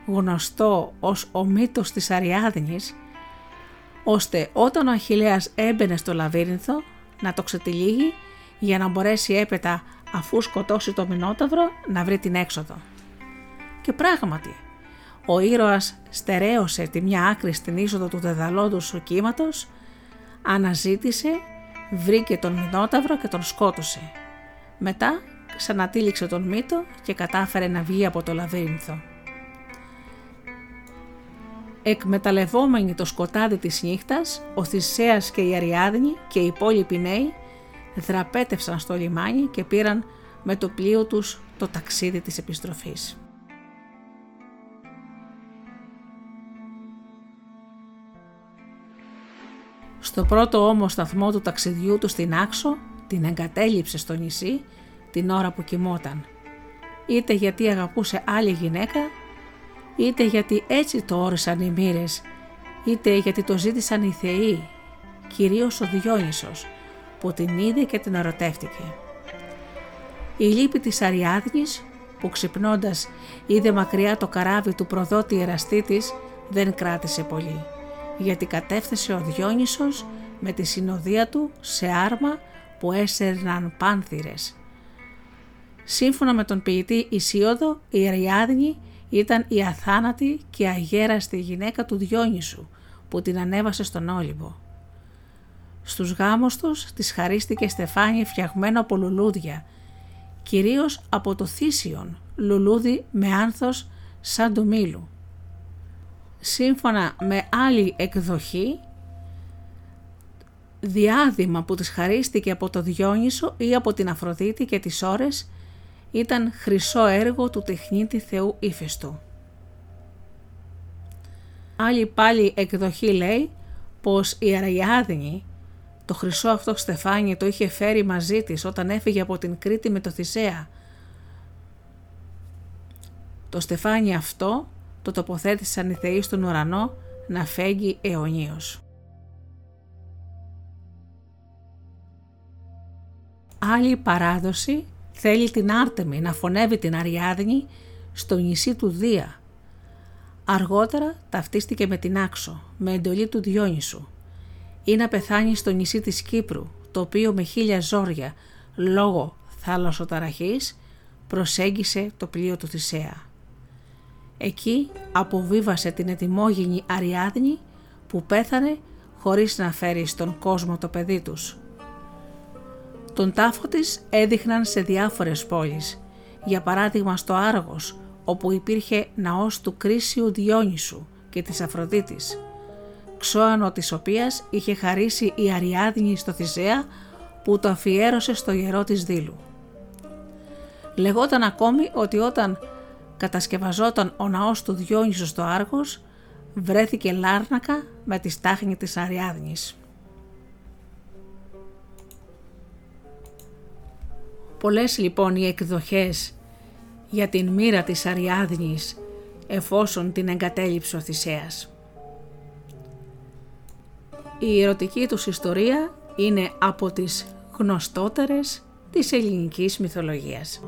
γνωστό ως ο μύτος της Αριάδνης ώστε όταν ο Αχιλέας έμπαινε στο λαβύρινθο να το ξετυλίγει για να μπορέσει έπειτα αφού σκοτώσει το Μινόταυρο να βρει την έξοδο. Και πράγματι, ο ήρωας στερέωσε τη μια άκρη στην είσοδο του δεδαλώντου κύματος, αναζήτησε, βρήκε τον Μινόταυρο και τον σκότωσε. Μετά ξανατήληξε τον μύτο και κατάφερε να βγει από το λαβύρινθο. Εκμεταλλευόμενοι το σκοτάδι της νύχτας, ο Θησέας και η Αριάδνη και οι υπόλοιποι νέοι δραπέτευσαν στο λιμάνι και πήραν με το πλοίο τους το ταξίδι της επιστροφής. Στο πρώτο όμως σταθμό του ταξιδιού του στην Άξο την εγκατέλειψε στο νησί την ώρα που κοιμόταν. Είτε γιατί αγαπούσε άλλη γυναίκα, είτε γιατί έτσι το όρισαν οι μοίρες, είτε γιατί το ζήτησαν οι θεοί, κυρίως ο Διόνυσος, που την είδε και την ερωτεύτηκε. Η λύπη της Αριάδνης που ξυπνώντας είδε μακριά το καράβι του προδότη εραστή της δεν κράτησε πολύ γιατί κατέφθασε ο Διόνυσος με τη συνοδεία του σε άρμα που έσερναν πάνθυρες. Σύμφωνα με τον ποιητή Ισίωδο, η Αριάδνη ήταν η αθάνατη και αγέραστη γυναίκα του Διόνυσου που την ανέβασε στον Όλυμπο. Στους γάμους τους της χαρίστηκε στεφάνι φτιαγμένο από λουλούδια, κυρίως από το θύσιον, λουλούδι με άνθος σαν του μήλου. Σύμφωνα με άλλη εκδοχή, διάδημα που της χαρίστηκε από το Διόνυσο ή από την Αφροδίτη και τις ώρες ήταν χρυσό έργο του τεχνίτη θεού Ήφαιστου. Άλλη πάλι εκδοχή λέει πως η Αραγιάδνη το χρυσό αυτό στεφάνι το είχε φέρει μαζί της όταν έφυγε από την Κρήτη με το Θησέα. Το στεφάνι αυτό το τοποθέτησαν οι θεοί στον ουρανό να φέγγει αιωνίως. Άλλη παράδοση θέλει την Άρτεμη να φωνεύει την Αριάδνη στο νησί του Δία. Αργότερα ταυτίστηκε με την Άξο, με εντολή του Διόνυσου ή να πεθάνει στο νησί της Κύπρου, το οποίο με χίλια ζόρια λόγω θάλασσοταραχής προσέγγισε το πλοίο του Θησέα. Εκεί αποβίβασε την ετοιμόγενη Αριάδνη που πέθανε χωρίς να φέρει στον κόσμο το παιδί τους. Τον τάφο της έδειχναν σε διάφορες πόλεις, για παράδειγμα στο Άργος, όπου υπήρχε ναός του Κρίσιου Διόνυσου και της Αφροδίτης, ξώανο της οποίας είχε χαρίσει η Αριάδνη στο Θησέα που το αφιέρωσε στο γερό της Δήλου. Λεγόταν ακόμη ότι όταν κατασκευαζόταν ο ναός του Διόνυσου στο Άργος, βρέθηκε λάρνακα με τη στάχνη της Αριάδνης. Πολλές λοιπόν οι εκδοχές για την μοίρα της Αριάδνης εφόσον την εγκατέλειψε ο Θησέας. Η ερωτική τους ιστορία είναι από τις γνωστότερες της ελληνικής μυθολογίας.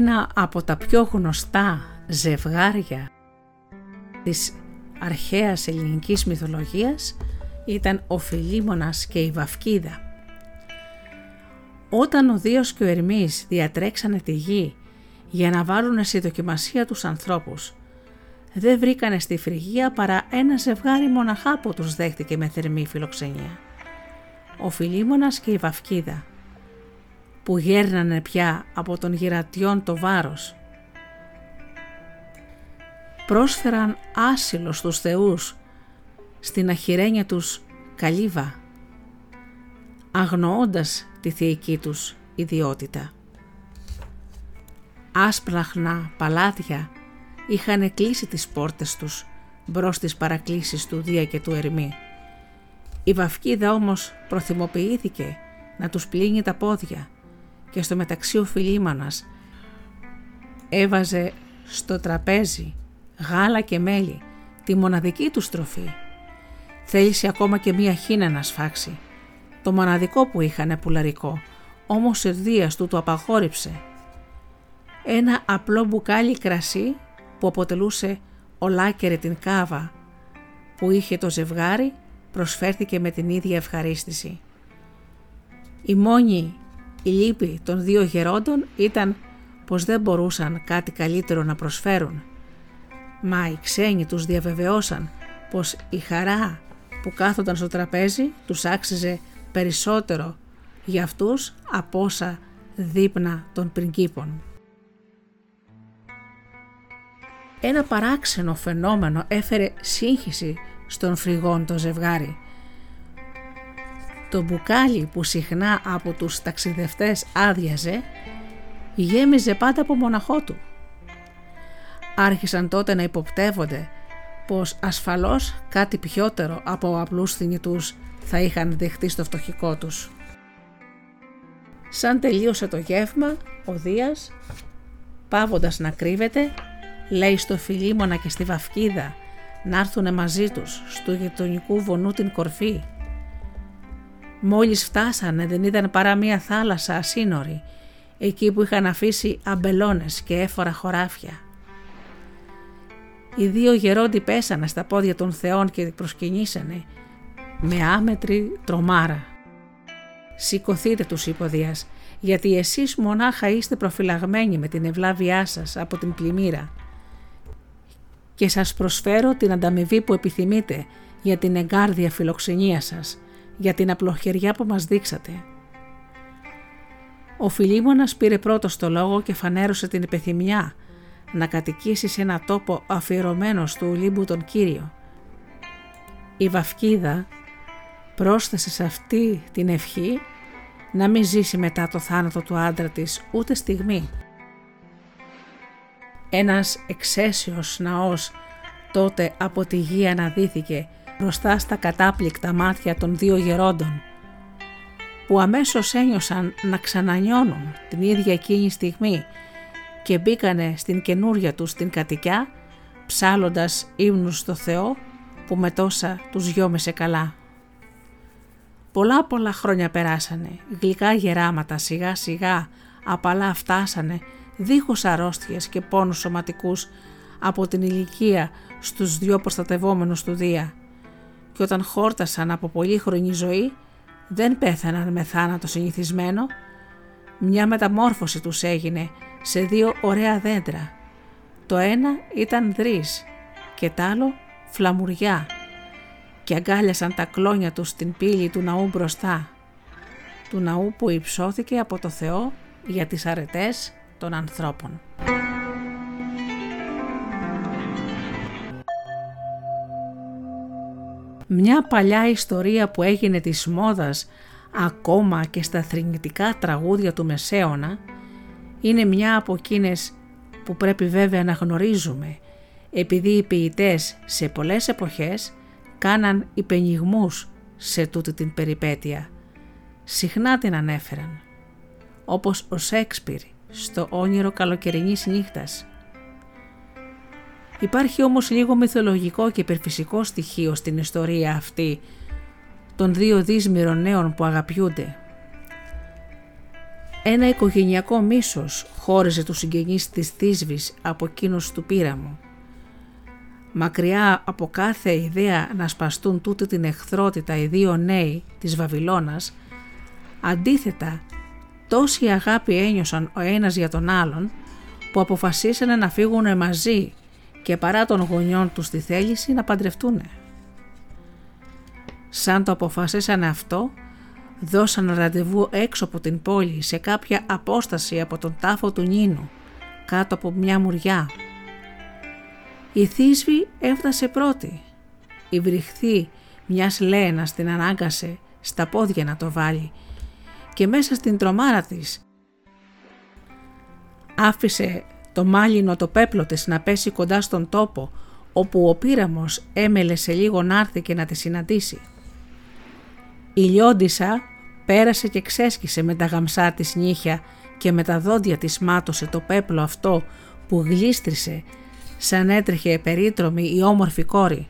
Ένα από τα πιο γνωστά ζευγάρια της αρχαίας ελληνικής μυθολογίας ήταν ο Φιλίμωνας και η Βαυκίδα. Όταν ο Δίος και ο Ερμής διατρέξανε τη γη για να βάλουν σε δοκιμασία τους ανθρώπους, δεν βρήκανε στη Φρυγία παρά ένα ζευγάρι μοναχά που τους δέχτηκε με θερμή φιλοξενία. Ο Φιλίμωνας και η Βαυκίδα, που γέρνανε πια από τον γυρατιών το βάρος. Πρόσφεραν άσυλο στους θεούς στην αχυρένια τους καλύβα, αγνοώντας τη θεϊκή τους ιδιότητα. Άσπλαχνα παλάτια είχαν κλείσει τις πόρτες τους μπρος στις παρακλήσεις του Δία και του Ερμή. Η Βαφκίδα όμως προθυμοποιήθηκε να τους πλύνει τα πόδια και στο μεταξύ ο Φιλίμανας έβαζε στο τραπέζι γάλα και μέλι, τη μοναδική του στροφή. Θέλησε ακόμα και μία χίνα να σφάξει, το μοναδικό που είχανε πουλαρικό, όμως ο Δίας του το απαγόρυψε. Ένα απλό μπουκάλι κρασί που αποτελούσε ολάκερη την κάβα που είχε το ζευγάρι προσφέρθηκε με την ίδια ευχαρίστηση. Η μόνη η λύπη των δύο γερόντων ήταν πως δεν μπορούσαν κάτι καλύτερο να προσφέρουν. Μα οι ξένοι τους διαβεβαιώσαν πως η χαρά που κάθονταν στο τραπέζι τους άξιζε περισσότερο για αυτούς από όσα δείπνα των πριγκίπων. Ένα παράξενο φαινόμενο έφερε σύγχυση στον φρυγόν το ζευγάρι. Το μπουκάλι που συχνά από τους ταξιδευτές άδειαζε, γέμιζε πάντα από μοναχό του. Άρχισαν τότε να υποπτεύονται πως ασφαλώς κάτι πιότερο από απλούς θνητούς θα είχαν δεχτεί στο φτωχικό τους. Σαν τελείωσε το γεύμα, ο Δίας, πάβοντας να κρύβεται, λέει στο Φιλίμωνα και στη Βαφκίδα να έρθουν μαζί τους στο γειτονικού βονού την κορφή. Μόλις φτάσανε δεν ήταν παρά μία θάλασσα ασύνορη, εκεί που είχαν αφήσει αμπελώνες και έφορα χωράφια. Οι δύο γερόντι πέσανε στα πόδια των θεών και προσκυνήσανε με άμετρη τρομάρα. «Σηκωθείτε» τους είπε ο Δίας, γιατί εσείς μονάχα είστε προφυλαγμένοι με την ευλάβειά σας από την πλημμύρα και σας προσφέρω την ανταμοιβή που επιθυμείτε για την εγκάρδια φιλοξενία σας, για την απλοχεριά που μας δείξατε. Ο Φιλίμωνας πήρε πρώτος το λόγο και φανέρωσε την επιθυμιά να κατοικήσει σε ένα τόπο αφιερωμένο του Ολύμπου τον Κύριο. Η Βαφκίδα πρόσθεσε σε αυτή την ευχή να μην ζήσει μετά το θάνατο του άντρα της ούτε στιγμή ένας εξαίσιος ναός τότε από τη γη αναδύθηκε μπροστά στα κατάπληκτα μάτια των δύο γερόντων που αμέσως ένιωσαν να ξανανιώνουν την ίδια εκείνη στιγμή και μπήκανε στην καινούρια τους την κατοικιά ψάλλοντας ύμνους στο Θεό που με τόσα τους γιόμεσε καλά. Πολλά πολλά χρόνια περάσανε, γλυκά γεράματα σιγά σιγά απαλά φτάσανε δίχως αρρώστιες και πόνους σωματικούς από την ηλικία στους δυο προστατευόμενους του Δία και όταν χόρτασαν από πολύχρονη ζωή δεν πέθαναν με θάνατο συνηθισμένο, μια μεταμόρφωση τους έγινε σε δύο ωραία δέντρα. Το ένα ήταν δρύς και τ' άλλο φλαμουριά και αγκάλιασαν τα κλόνια τους στην πύλη του ναού μπροστά, του ναού που υψώθηκε από το Θεό για τις αρετές των ανθρώπων. Μια παλιά ιστορία που έγινε της μόδας ακόμα και στα θρηνητικά τραγούδια του Μεσαίωνα είναι μια από εκείνες που πρέπει βέβαια να γνωρίζουμε επειδή οι ποιητές σε πολλές εποχές κάναν υπενιγμούς σε τούτη την περιπέτεια. Συχνά την ανέφεραν, όπως ο Σέξπιρ στο όνειρο καλοκαιρινής νύχτας. Υπάρχει όμως λίγο μυθολογικό και υπερφυσικό στοιχείο στην ιστορία αυτή των δύο δύσμυρων νέων που αγαπιούνται. Ένα οικογενειακό μίσος χώριζε τους συγγενείς της Θήσβης από εκείνους του πύραμου. Μακριά από κάθε ιδέα να σπαστούν τούτη την εχθρότητα οι δύο νέοι της Βαβυλώνας, αντίθετα τόση αγάπη ένιωσαν ο ένας για τον άλλον που αποφασίσανε να φύγουν μαζί και παρά των γονιών τους τη θέληση να παντρευτούν. Σαν το αποφασίσανε αυτό, δώσαν ραντεβού έξω από την πόλη σε κάποια απόσταση από τον τάφο του Νίνου, κάτω από μια μουριά. Η Θήσβη έφτασε πρώτη. Η βρυχθή μιας Λένας την ανάγκασε στα πόδια να το βάλει και μέσα στην τρομάρα της άφησε το μάλινο το πέπλο της να πέσει κοντά στον τόπο όπου ο πύραμος έμελε σε λίγο να έρθει και να τη συναντήσει. Η λιόντισα πέρασε και ξέσκησε με τα γαμσά της νύχια και με τα δόντια της μάτωσε το πέπλο αυτό που γλίστρισε σαν έτρεχε περίτρομη η όμορφη κόρη.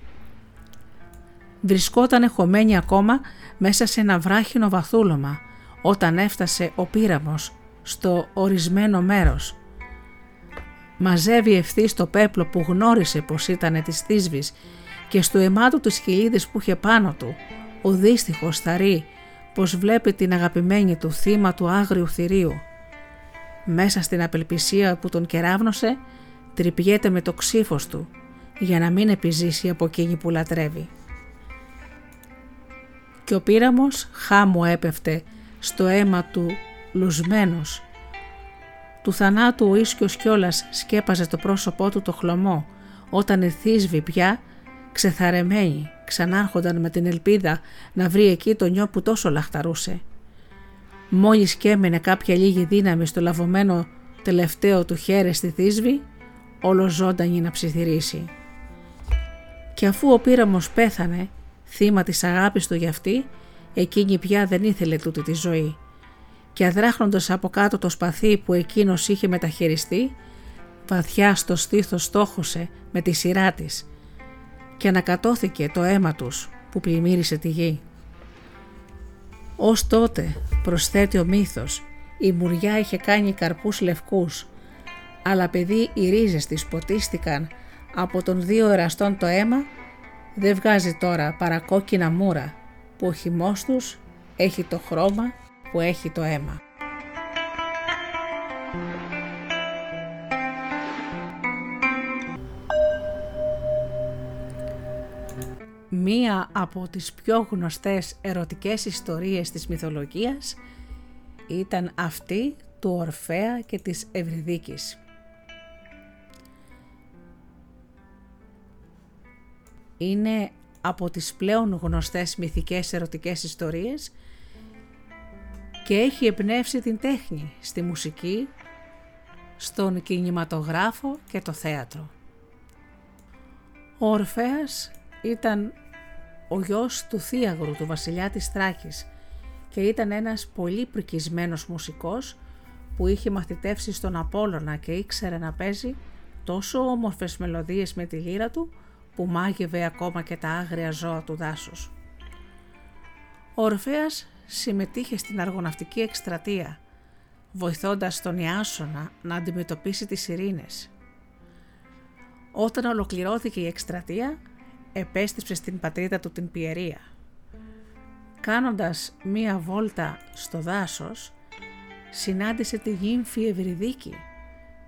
Βρισκόταν χωμένη ακόμα μέσα σε ένα βράχινο βαθούλωμα όταν έφτασε ο πύραμος στο ορισμένο μέρος. Μαζεύει ευθύ το πέπλο που γνώρισε πως ήταν της θύσβης και στο αιμάτου της χιλίδης που είχε πάνω του ο δύστιχος θαρεί πως βλέπει την αγαπημένη του θύμα του άγριου θηρίου. Μέσα στην απελπισία που τον κεράβνωσε τρυπιέται με το ξύφος του για να μην επιζήσει από εκείνη που λατρεύει. Και ο πύραμος χάμου έπεφτε στο αίμα του λουσμένος. Του θανάτου ο ίσκιος κιόλας σκέπαζε το πρόσωπό του το χλωμό όταν η θύσβη πια ξεθαρεμένη ξανάρχονταν με την ελπίδα να βρει εκεί το νιό που τόσο λαχταρούσε. Μόλις κέμενε κάποια λίγη δύναμη στο λαβωμένο τελευταίο του χέρι στη θύσβη, όλο ζώντανη να ψιθυρίσει. Και αφού ο πύραμος πέθανε, θύμα της αγάπης του για αυτή, εκείνη πια δεν ήθελε τούτη τη ζωή και αδράχνοντας από κάτω το σπαθί που εκείνος είχε μεταχειριστεί, βαθιά στο στήθος στόχωσε με τη σειρά της και ανακατώθηκε το αίμα τους που πλημμύρισε τη γη. Ως τότε, προσθέτει ο μύθος, η μουριά είχε κάνει καρπούς λευκούς, αλλά παιδί οι ρίζες της ποτίστηκαν από τον δύο εραστών το αίμα, δεν βγάζει τώρα παρά κόκκινα μούρα, που ο χυμός τους έχει το χρώμα που έχει το αίμα. Μία από τις πιο γνωστές ερωτικές ιστορίες της μυθολογίας ήταν αυτή του Ορφέα και της Ευρυδίκης. Είναι από τις πλέον γνωστές μυθικές ερωτικές ιστορίες και έχει εμπνεύσει την τέχνη στη μουσική, στον κινηματογράφο και το θέατρο. Ο Ορφέας ήταν ο γιος του Θίαγρου, του βασιλιά της Θράκης και ήταν ένας πολύ πρικισμένος μουσικός που είχε μαθητεύσει στον Απόλλωνα και ήξερε να παίζει τόσο όμορφες μελωδίες με τη λύρα του που μάγευε ακόμα και τα άγρια ζώα του δάσους. Ο Ορφέας συμμετείχε στην αργοναυτική εκστρατεία, βοηθώντας τον Ιάσονα να αντιμετωπίσει τις ειρήνες. Όταν ολοκληρώθηκε η εκστρατεία, επέστρεψε στην πατρίδα του την Πιερία. Κάνοντας μία βόλτα στο δάσος, συνάντησε τη γύμφη Ευρυδίκη,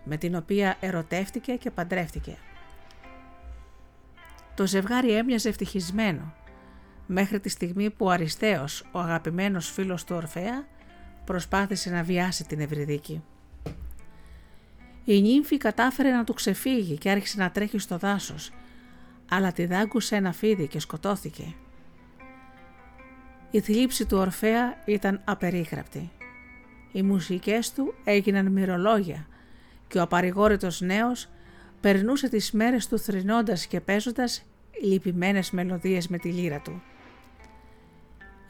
με την οποία ερωτεύτηκε και παντρεύτηκε. Το ζευγάρι έμοιαζε ευτυχισμένο, μέχρι τη στιγμή που ο Αριστέος, ο αγαπημένος φίλος του Ορφέα, προσπάθησε να βιάσει την Ευρυδίκη. Η νύμφη κατάφερε να του ξεφύγει και άρχισε να τρέχει στο δάσος, αλλά τη δάγκουσε ένα φίδι και σκοτώθηκε. Η θλίψη του Ορφέα ήταν απερίγραπτη. Οι μουσικές του έγιναν μυρολόγια και ο απαρηγόρητος νέος περνούσε τις μέρες του θρυνώντας και παίζοντας λυπημένες μελωδίες με τη λύρα του.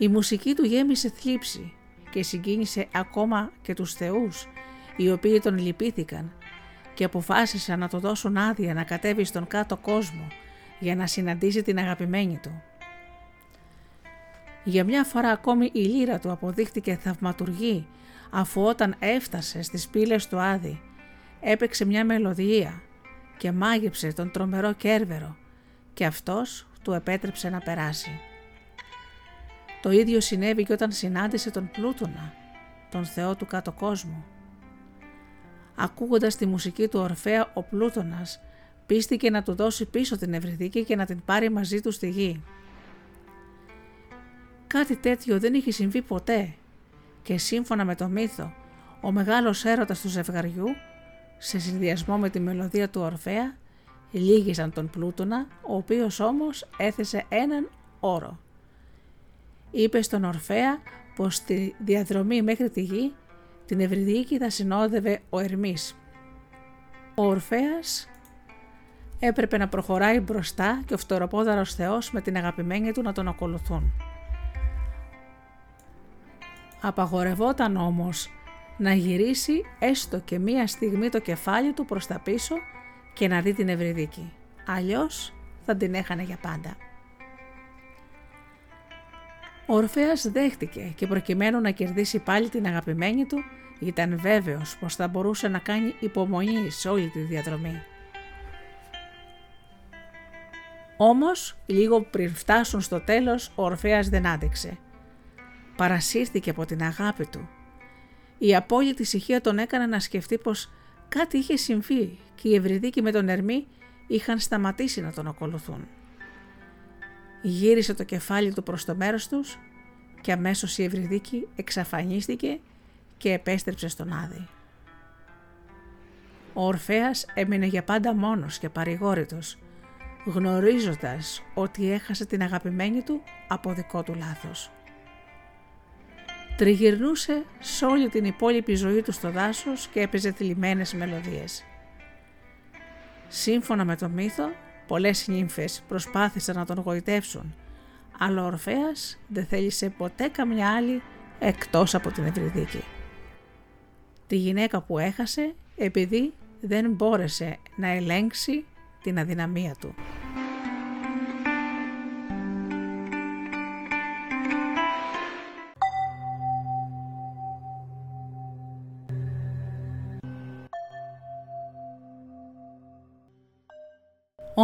Η μουσική του γέμισε θλίψη και συγκίνησε ακόμα και τους θεούς, οι οποίοι τον λυπήθηκαν και αποφάσισαν να το δώσουν άδεια να κατέβει στον κάτω κόσμο για να συναντήσει την αγαπημένη του. Για μια φορά ακόμη η λύρα του αποδείχτηκε θαυματουργή αφού όταν έφτασε στις πύλες του Άδη έπαιξε μια μελωδία και μάγεψε τον τρομερό Κέρβερο και αυτός του επέτρεψε να περάσει. Το ίδιο συνέβη και όταν συνάντησε τον Πλούτονα, τον θεό του κάτω κόσμου. Ακούγοντας τη μουσική του Ορφέα, ο Πλούτονας πίστηκε να του δώσει πίσω την Ευρυδίκη και να την πάρει μαζί του στη γη. Κάτι τέτοιο δεν είχε συμβεί ποτέ και σύμφωνα με το μύθο, ο μεγάλος έρωτας του ζευγαριού, σε συνδυασμό με τη μελωδία του Ορφέα, λύγησαν τον Πλούτονα, ο οποίος όμως έθεσε έναν όρο. Είπε στον Ορφέα πως στη διαδρομή μέχρι τη γη την Ευρυδίκη θα συνόδευε ο Ερμής. Ο Ορφέας έπρεπε να προχωράει μπροστά και ο φτεροπόδαρος Θεός με την αγαπημένη του να τον ακολουθούν. Απαγορευόταν όμως να γυρίσει έστω και μία στιγμή το κεφάλι του προς τα πίσω και να δει την Ευρυδίκη. Αλλιώς θα την έχανε για πάντα. Ο Ορφέας δέχτηκε και προκειμένου να κερδίσει πάλι την αγαπημένη του ήταν βέβαιος πως θα μπορούσε να κάνει υπομονή σε όλη τη διαδρομή. Όμως, λίγο πριν φτάσουν στο τέλος, ο Ορφέας δεν άντεξε. Παρασύρθηκε από την αγάπη του. Η απόλυτη ησυχία τον έκανε να σκεφτεί πως κάτι είχε συμβεί και οι Ευρυδίκοι με τον Ερμή είχαν σταματήσει να τον ακολουθούν. Γύρισε το κεφάλι του προς το μέρος τους και αμέσως η Ευρυδίκη εξαφανίστηκε και επέστρεψε στον Άδη. Ο Ορφέας έμεινε για πάντα μόνος και παρηγόρητος γνωρίζοντας ότι έχασε την αγαπημένη του από δικό του λάθος. Τριγυρνούσε σε όλη την υπόλοιπη ζωή του στο δάσος και έπαιζε θλιμμένες μελωδίες. Σύμφωνα με το μύθο, πολλές νύμφες προσπάθησαν να τον γοητεύσουν, αλλά ο Ορφέας δεν θέλησε ποτέ καμιά άλλη εκτός από την Ευρυδίκη. Τη γυναίκα που έχασε επειδή δεν μπόρεσε να ελέγξει την αδυναμία του.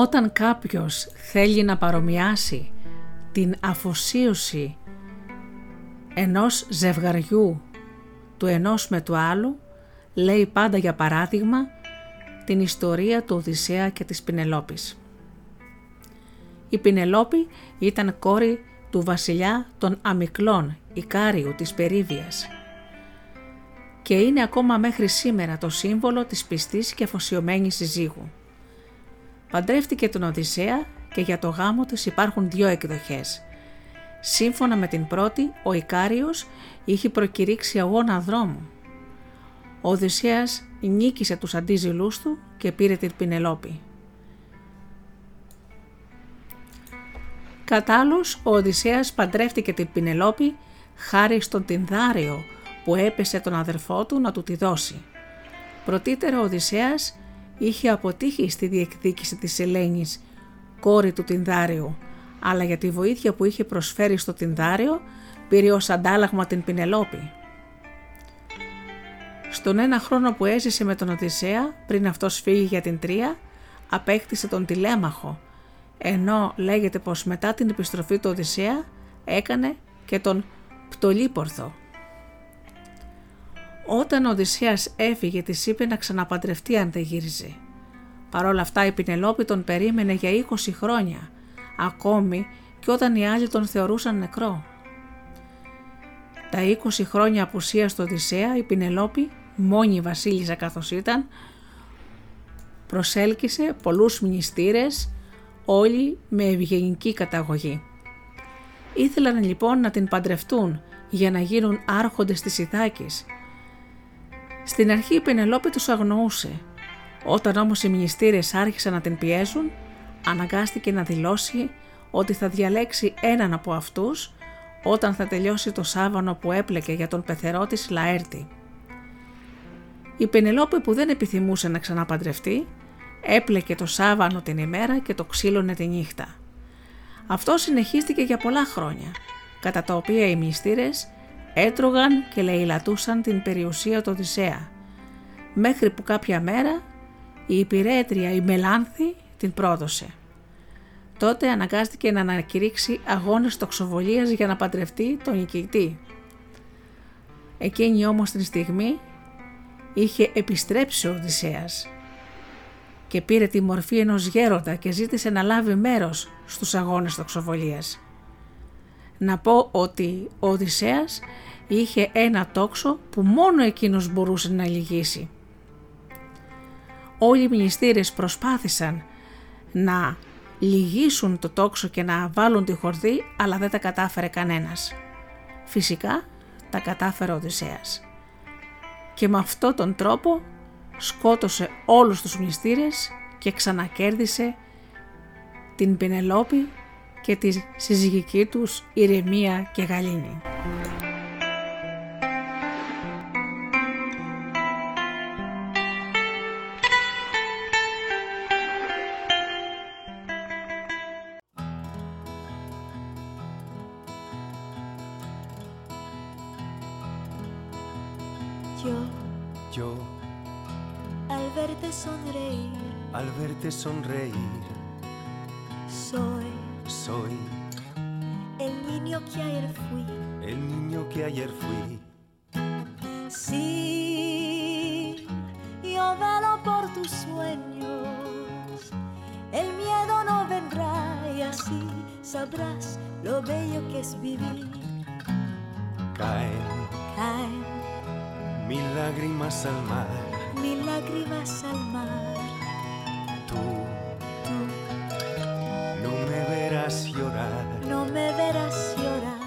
Όταν κάποιος θέλει να παρομοιάσει την αφοσίωση ενός ζευγαριού του ενός με του άλλου, λέει πάντα για παράδειγμα την ιστορία του Οδυσσέα και της Πινελόπης. Η Πινελόπη ήταν κόρη του βασιλιά των Αμυκλών, Ικάριου της Περίβιας και είναι ακόμα μέχρι σήμερα το σύμβολο της πιστής και αφοσιωμένης συζύγου. Παντρεύτηκε τον Οδυσσέα και για το γάμο της υπάρχουν δύο εκδοχές. Σύμφωνα με την πρώτη, ο Ικάριος είχε προκηρύξει αγώνα δρόμου. Ο Οδυσσέας νίκησε τους αντίζηλούς του και πήρε την Πινελόπη. Κατ' άλλους, ο Οδυσσέας παντρεύτηκε την Πινελόπη χάρη στον Τινδάριο που έπεσε τον αδερφό του να του τη δώσει. Πρωτύτερο ο Οδυσσέας είχε αποτύχει στη διεκδίκηση της Ελένης, κόρη του Τινδάριου, αλλά για τη βοήθεια που είχε προσφέρει στο Τινδάριο πήρε ως αντάλλαγμα την Πινελόπη. Στον ένα χρόνο που έζησε με τον Οδυσσέα, πριν αυτός φύγει για την Τρία, απέκτησε τον Τηλέμαχο, ενώ λέγεται πως μετά την επιστροφή του Οδυσσέα έκανε και τον Πτολίπορθο. Όταν ο Οδυσσέας έφυγε της είπε να ξαναπαντρευτεί αν δεν γύριζε. Παρ' όλα αυτά η Πινελόπη τον περίμενε για 20 χρόνια, ακόμη και όταν οι άλλοι τον θεωρούσαν νεκρό. Τα 20 χρόνια απουσίας του Οδυσσέα η Πινελόπη, μόνη βασίλισσα καθώς ήταν, προσέλκυσε πολλούς μνηστήρες, όλοι με ευγενική καταγωγή. Ήθελαν λοιπόν να την παντρευτούν για να γίνουν άρχοντες της Ιθάκης στην αρχή η Πενελόπη τους αγνοούσε. Όταν όμως οι μνηστήρες άρχισαν να την πιέζουν, αναγκάστηκε να δηλώσει ότι θα διαλέξει έναν από αυτούς όταν θα τελειώσει το σάβανο που έπλεκε για τον πεθερό της Λαέρτη. Η Πενελόπη που δεν επιθυμούσε να ξαναπαντρευτεί, έπλεκε το σάβανο την ημέρα και το ξύλωνε τη νύχτα. Αυτό συνεχίστηκε για πολλά χρόνια, κατά τα οποία οι μυστήρες έτρωγαν και λαιλατούσαν την περιουσία του Οδυσσέα, μέχρι που κάποια μέρα η υπηρέτρια η Μελάνθη την πρόδωσε. Τότε αναγκάστηκε να ανακηρύξει αγώνες τοξοβολίας για να παντρευτεί τον νικητή. Εκείνη όμως την στιγμή είχε επιστρέψει ο Οδυσσέας και πήρε τη μορφή ενός γέροντα και ζήτησε να λάβει μέρος στους αγώνες τοξοβολίας. Να πω ότι ο Οδυσσέας είχε ένα τόξο που μόνο εκείνος μπορούσε να λυγίσει. Όλοι οι μνηστήρες προσπάθησαν να λυγίσουν το τόξο και να βάλουν τη χορδή αλλά δεν τα κατάφερε κανένας. Φυσικά τα κατάφερε ο Οδυσσέας. Και με αυτόν τον τρόπο σκότωσε όλους τους μνηστήρες και ξανακέρδισε την Πενελόπη και τη συζυγική τους Ηρεμία και Γαλήνη. Sonreír. Soy. Soy. El niño que ayer fui. El niño que ayer fui. Sí, yo velo por tus sueños. El miedo no vendrá y así sabrás lo bello que es vivir. Caen. Caen. Mil lágrimas al mar. Mil lágrimas al mar no me verás llorar.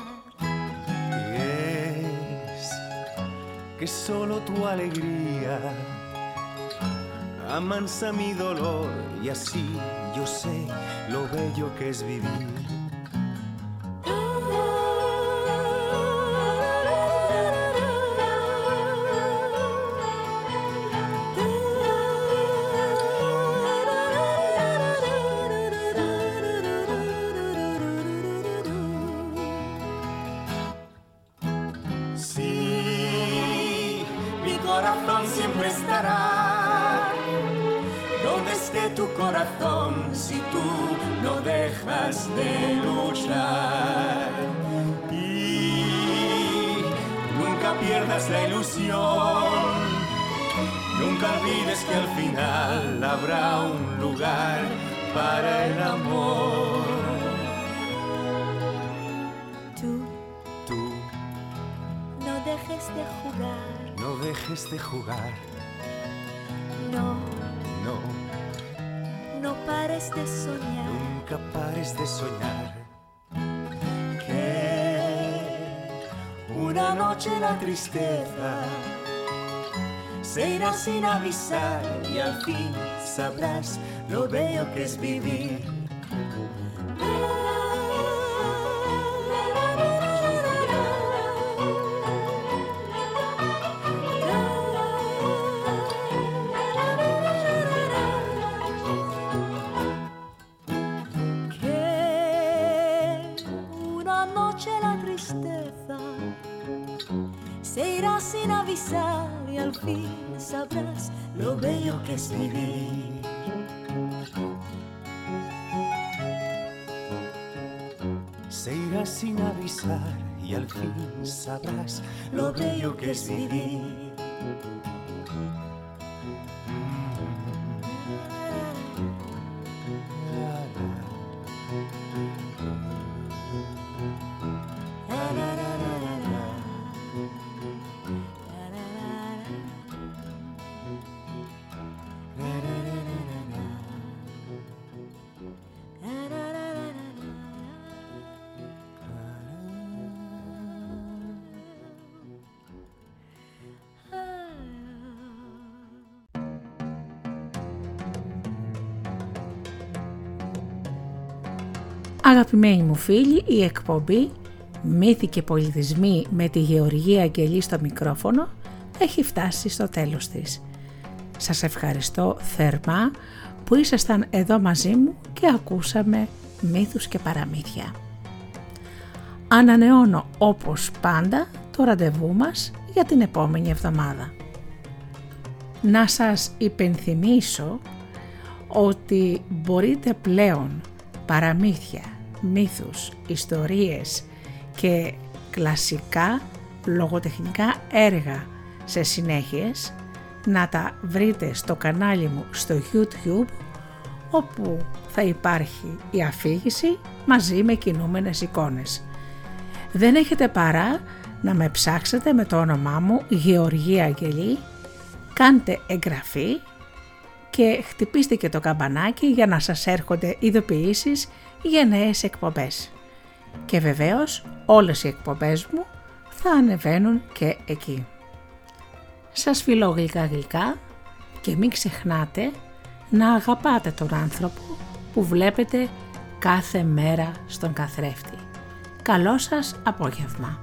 Y es que solo tu alegría amansa mi dolor y así yo sé lo bello que es vivir. De luchar. Y nunca pierdas la ilusión. Nunca olvides que al final habrá un lugar para el amor. Tú, tú, no dejes de jugar. No dejes de jugar. De soñar. Pares de soñar. Que una noche la tristeza se irá sin avisar y al fin sabrás lo bello que es vivir al fin sabrás lo bello que es vivir. Αγαπημένοι μου φίλοι, η εκπομπή «Μύθοι και πολιτισμοί» με τη Γεωργία Αγγελή στο μικρόφωνο έχει φτάσει στο τέλος της. Σας ευχαριστώ θερμά που ήσασταν εδώ μαζί μου και ακούσαμε μύθους και παραμύθια. Ανανεώνω όπως πάντα το ραντεβού μας για την επόμενη εβδομάδα. Να σας υπενθυμίσω ότι μπορείτε πλέον παραμύθια, μύθους, ιστορίες και κλασικά λογοτεχνικά έργα σε συνέχειες να τα βρείτε στο κανάλι μου στο YouTube όπου θα υπάρχει η αφήγηση μαζί με κινούμενες εικόνες. Δεν έχετε παρά να με ψάξετε με το όνομά μου Γεωργία Αγγελή, κάντε εγγραφή και χτυπήστε και το καμπανάκι για να σας έρχονται ειδοποιήσεις για νέες εκπομπές. Και βεβαίως όλες οι εκπομπές μου θα ανεβαίνουν και εκεί. Σας φιλώ γλυκά γλυκά και μην ξεχνάτε να αγαπάτε τον άνθρωπο που βλέπετε κάθε μέρα στον καθρέφτη. Καλό σας απόγευμα.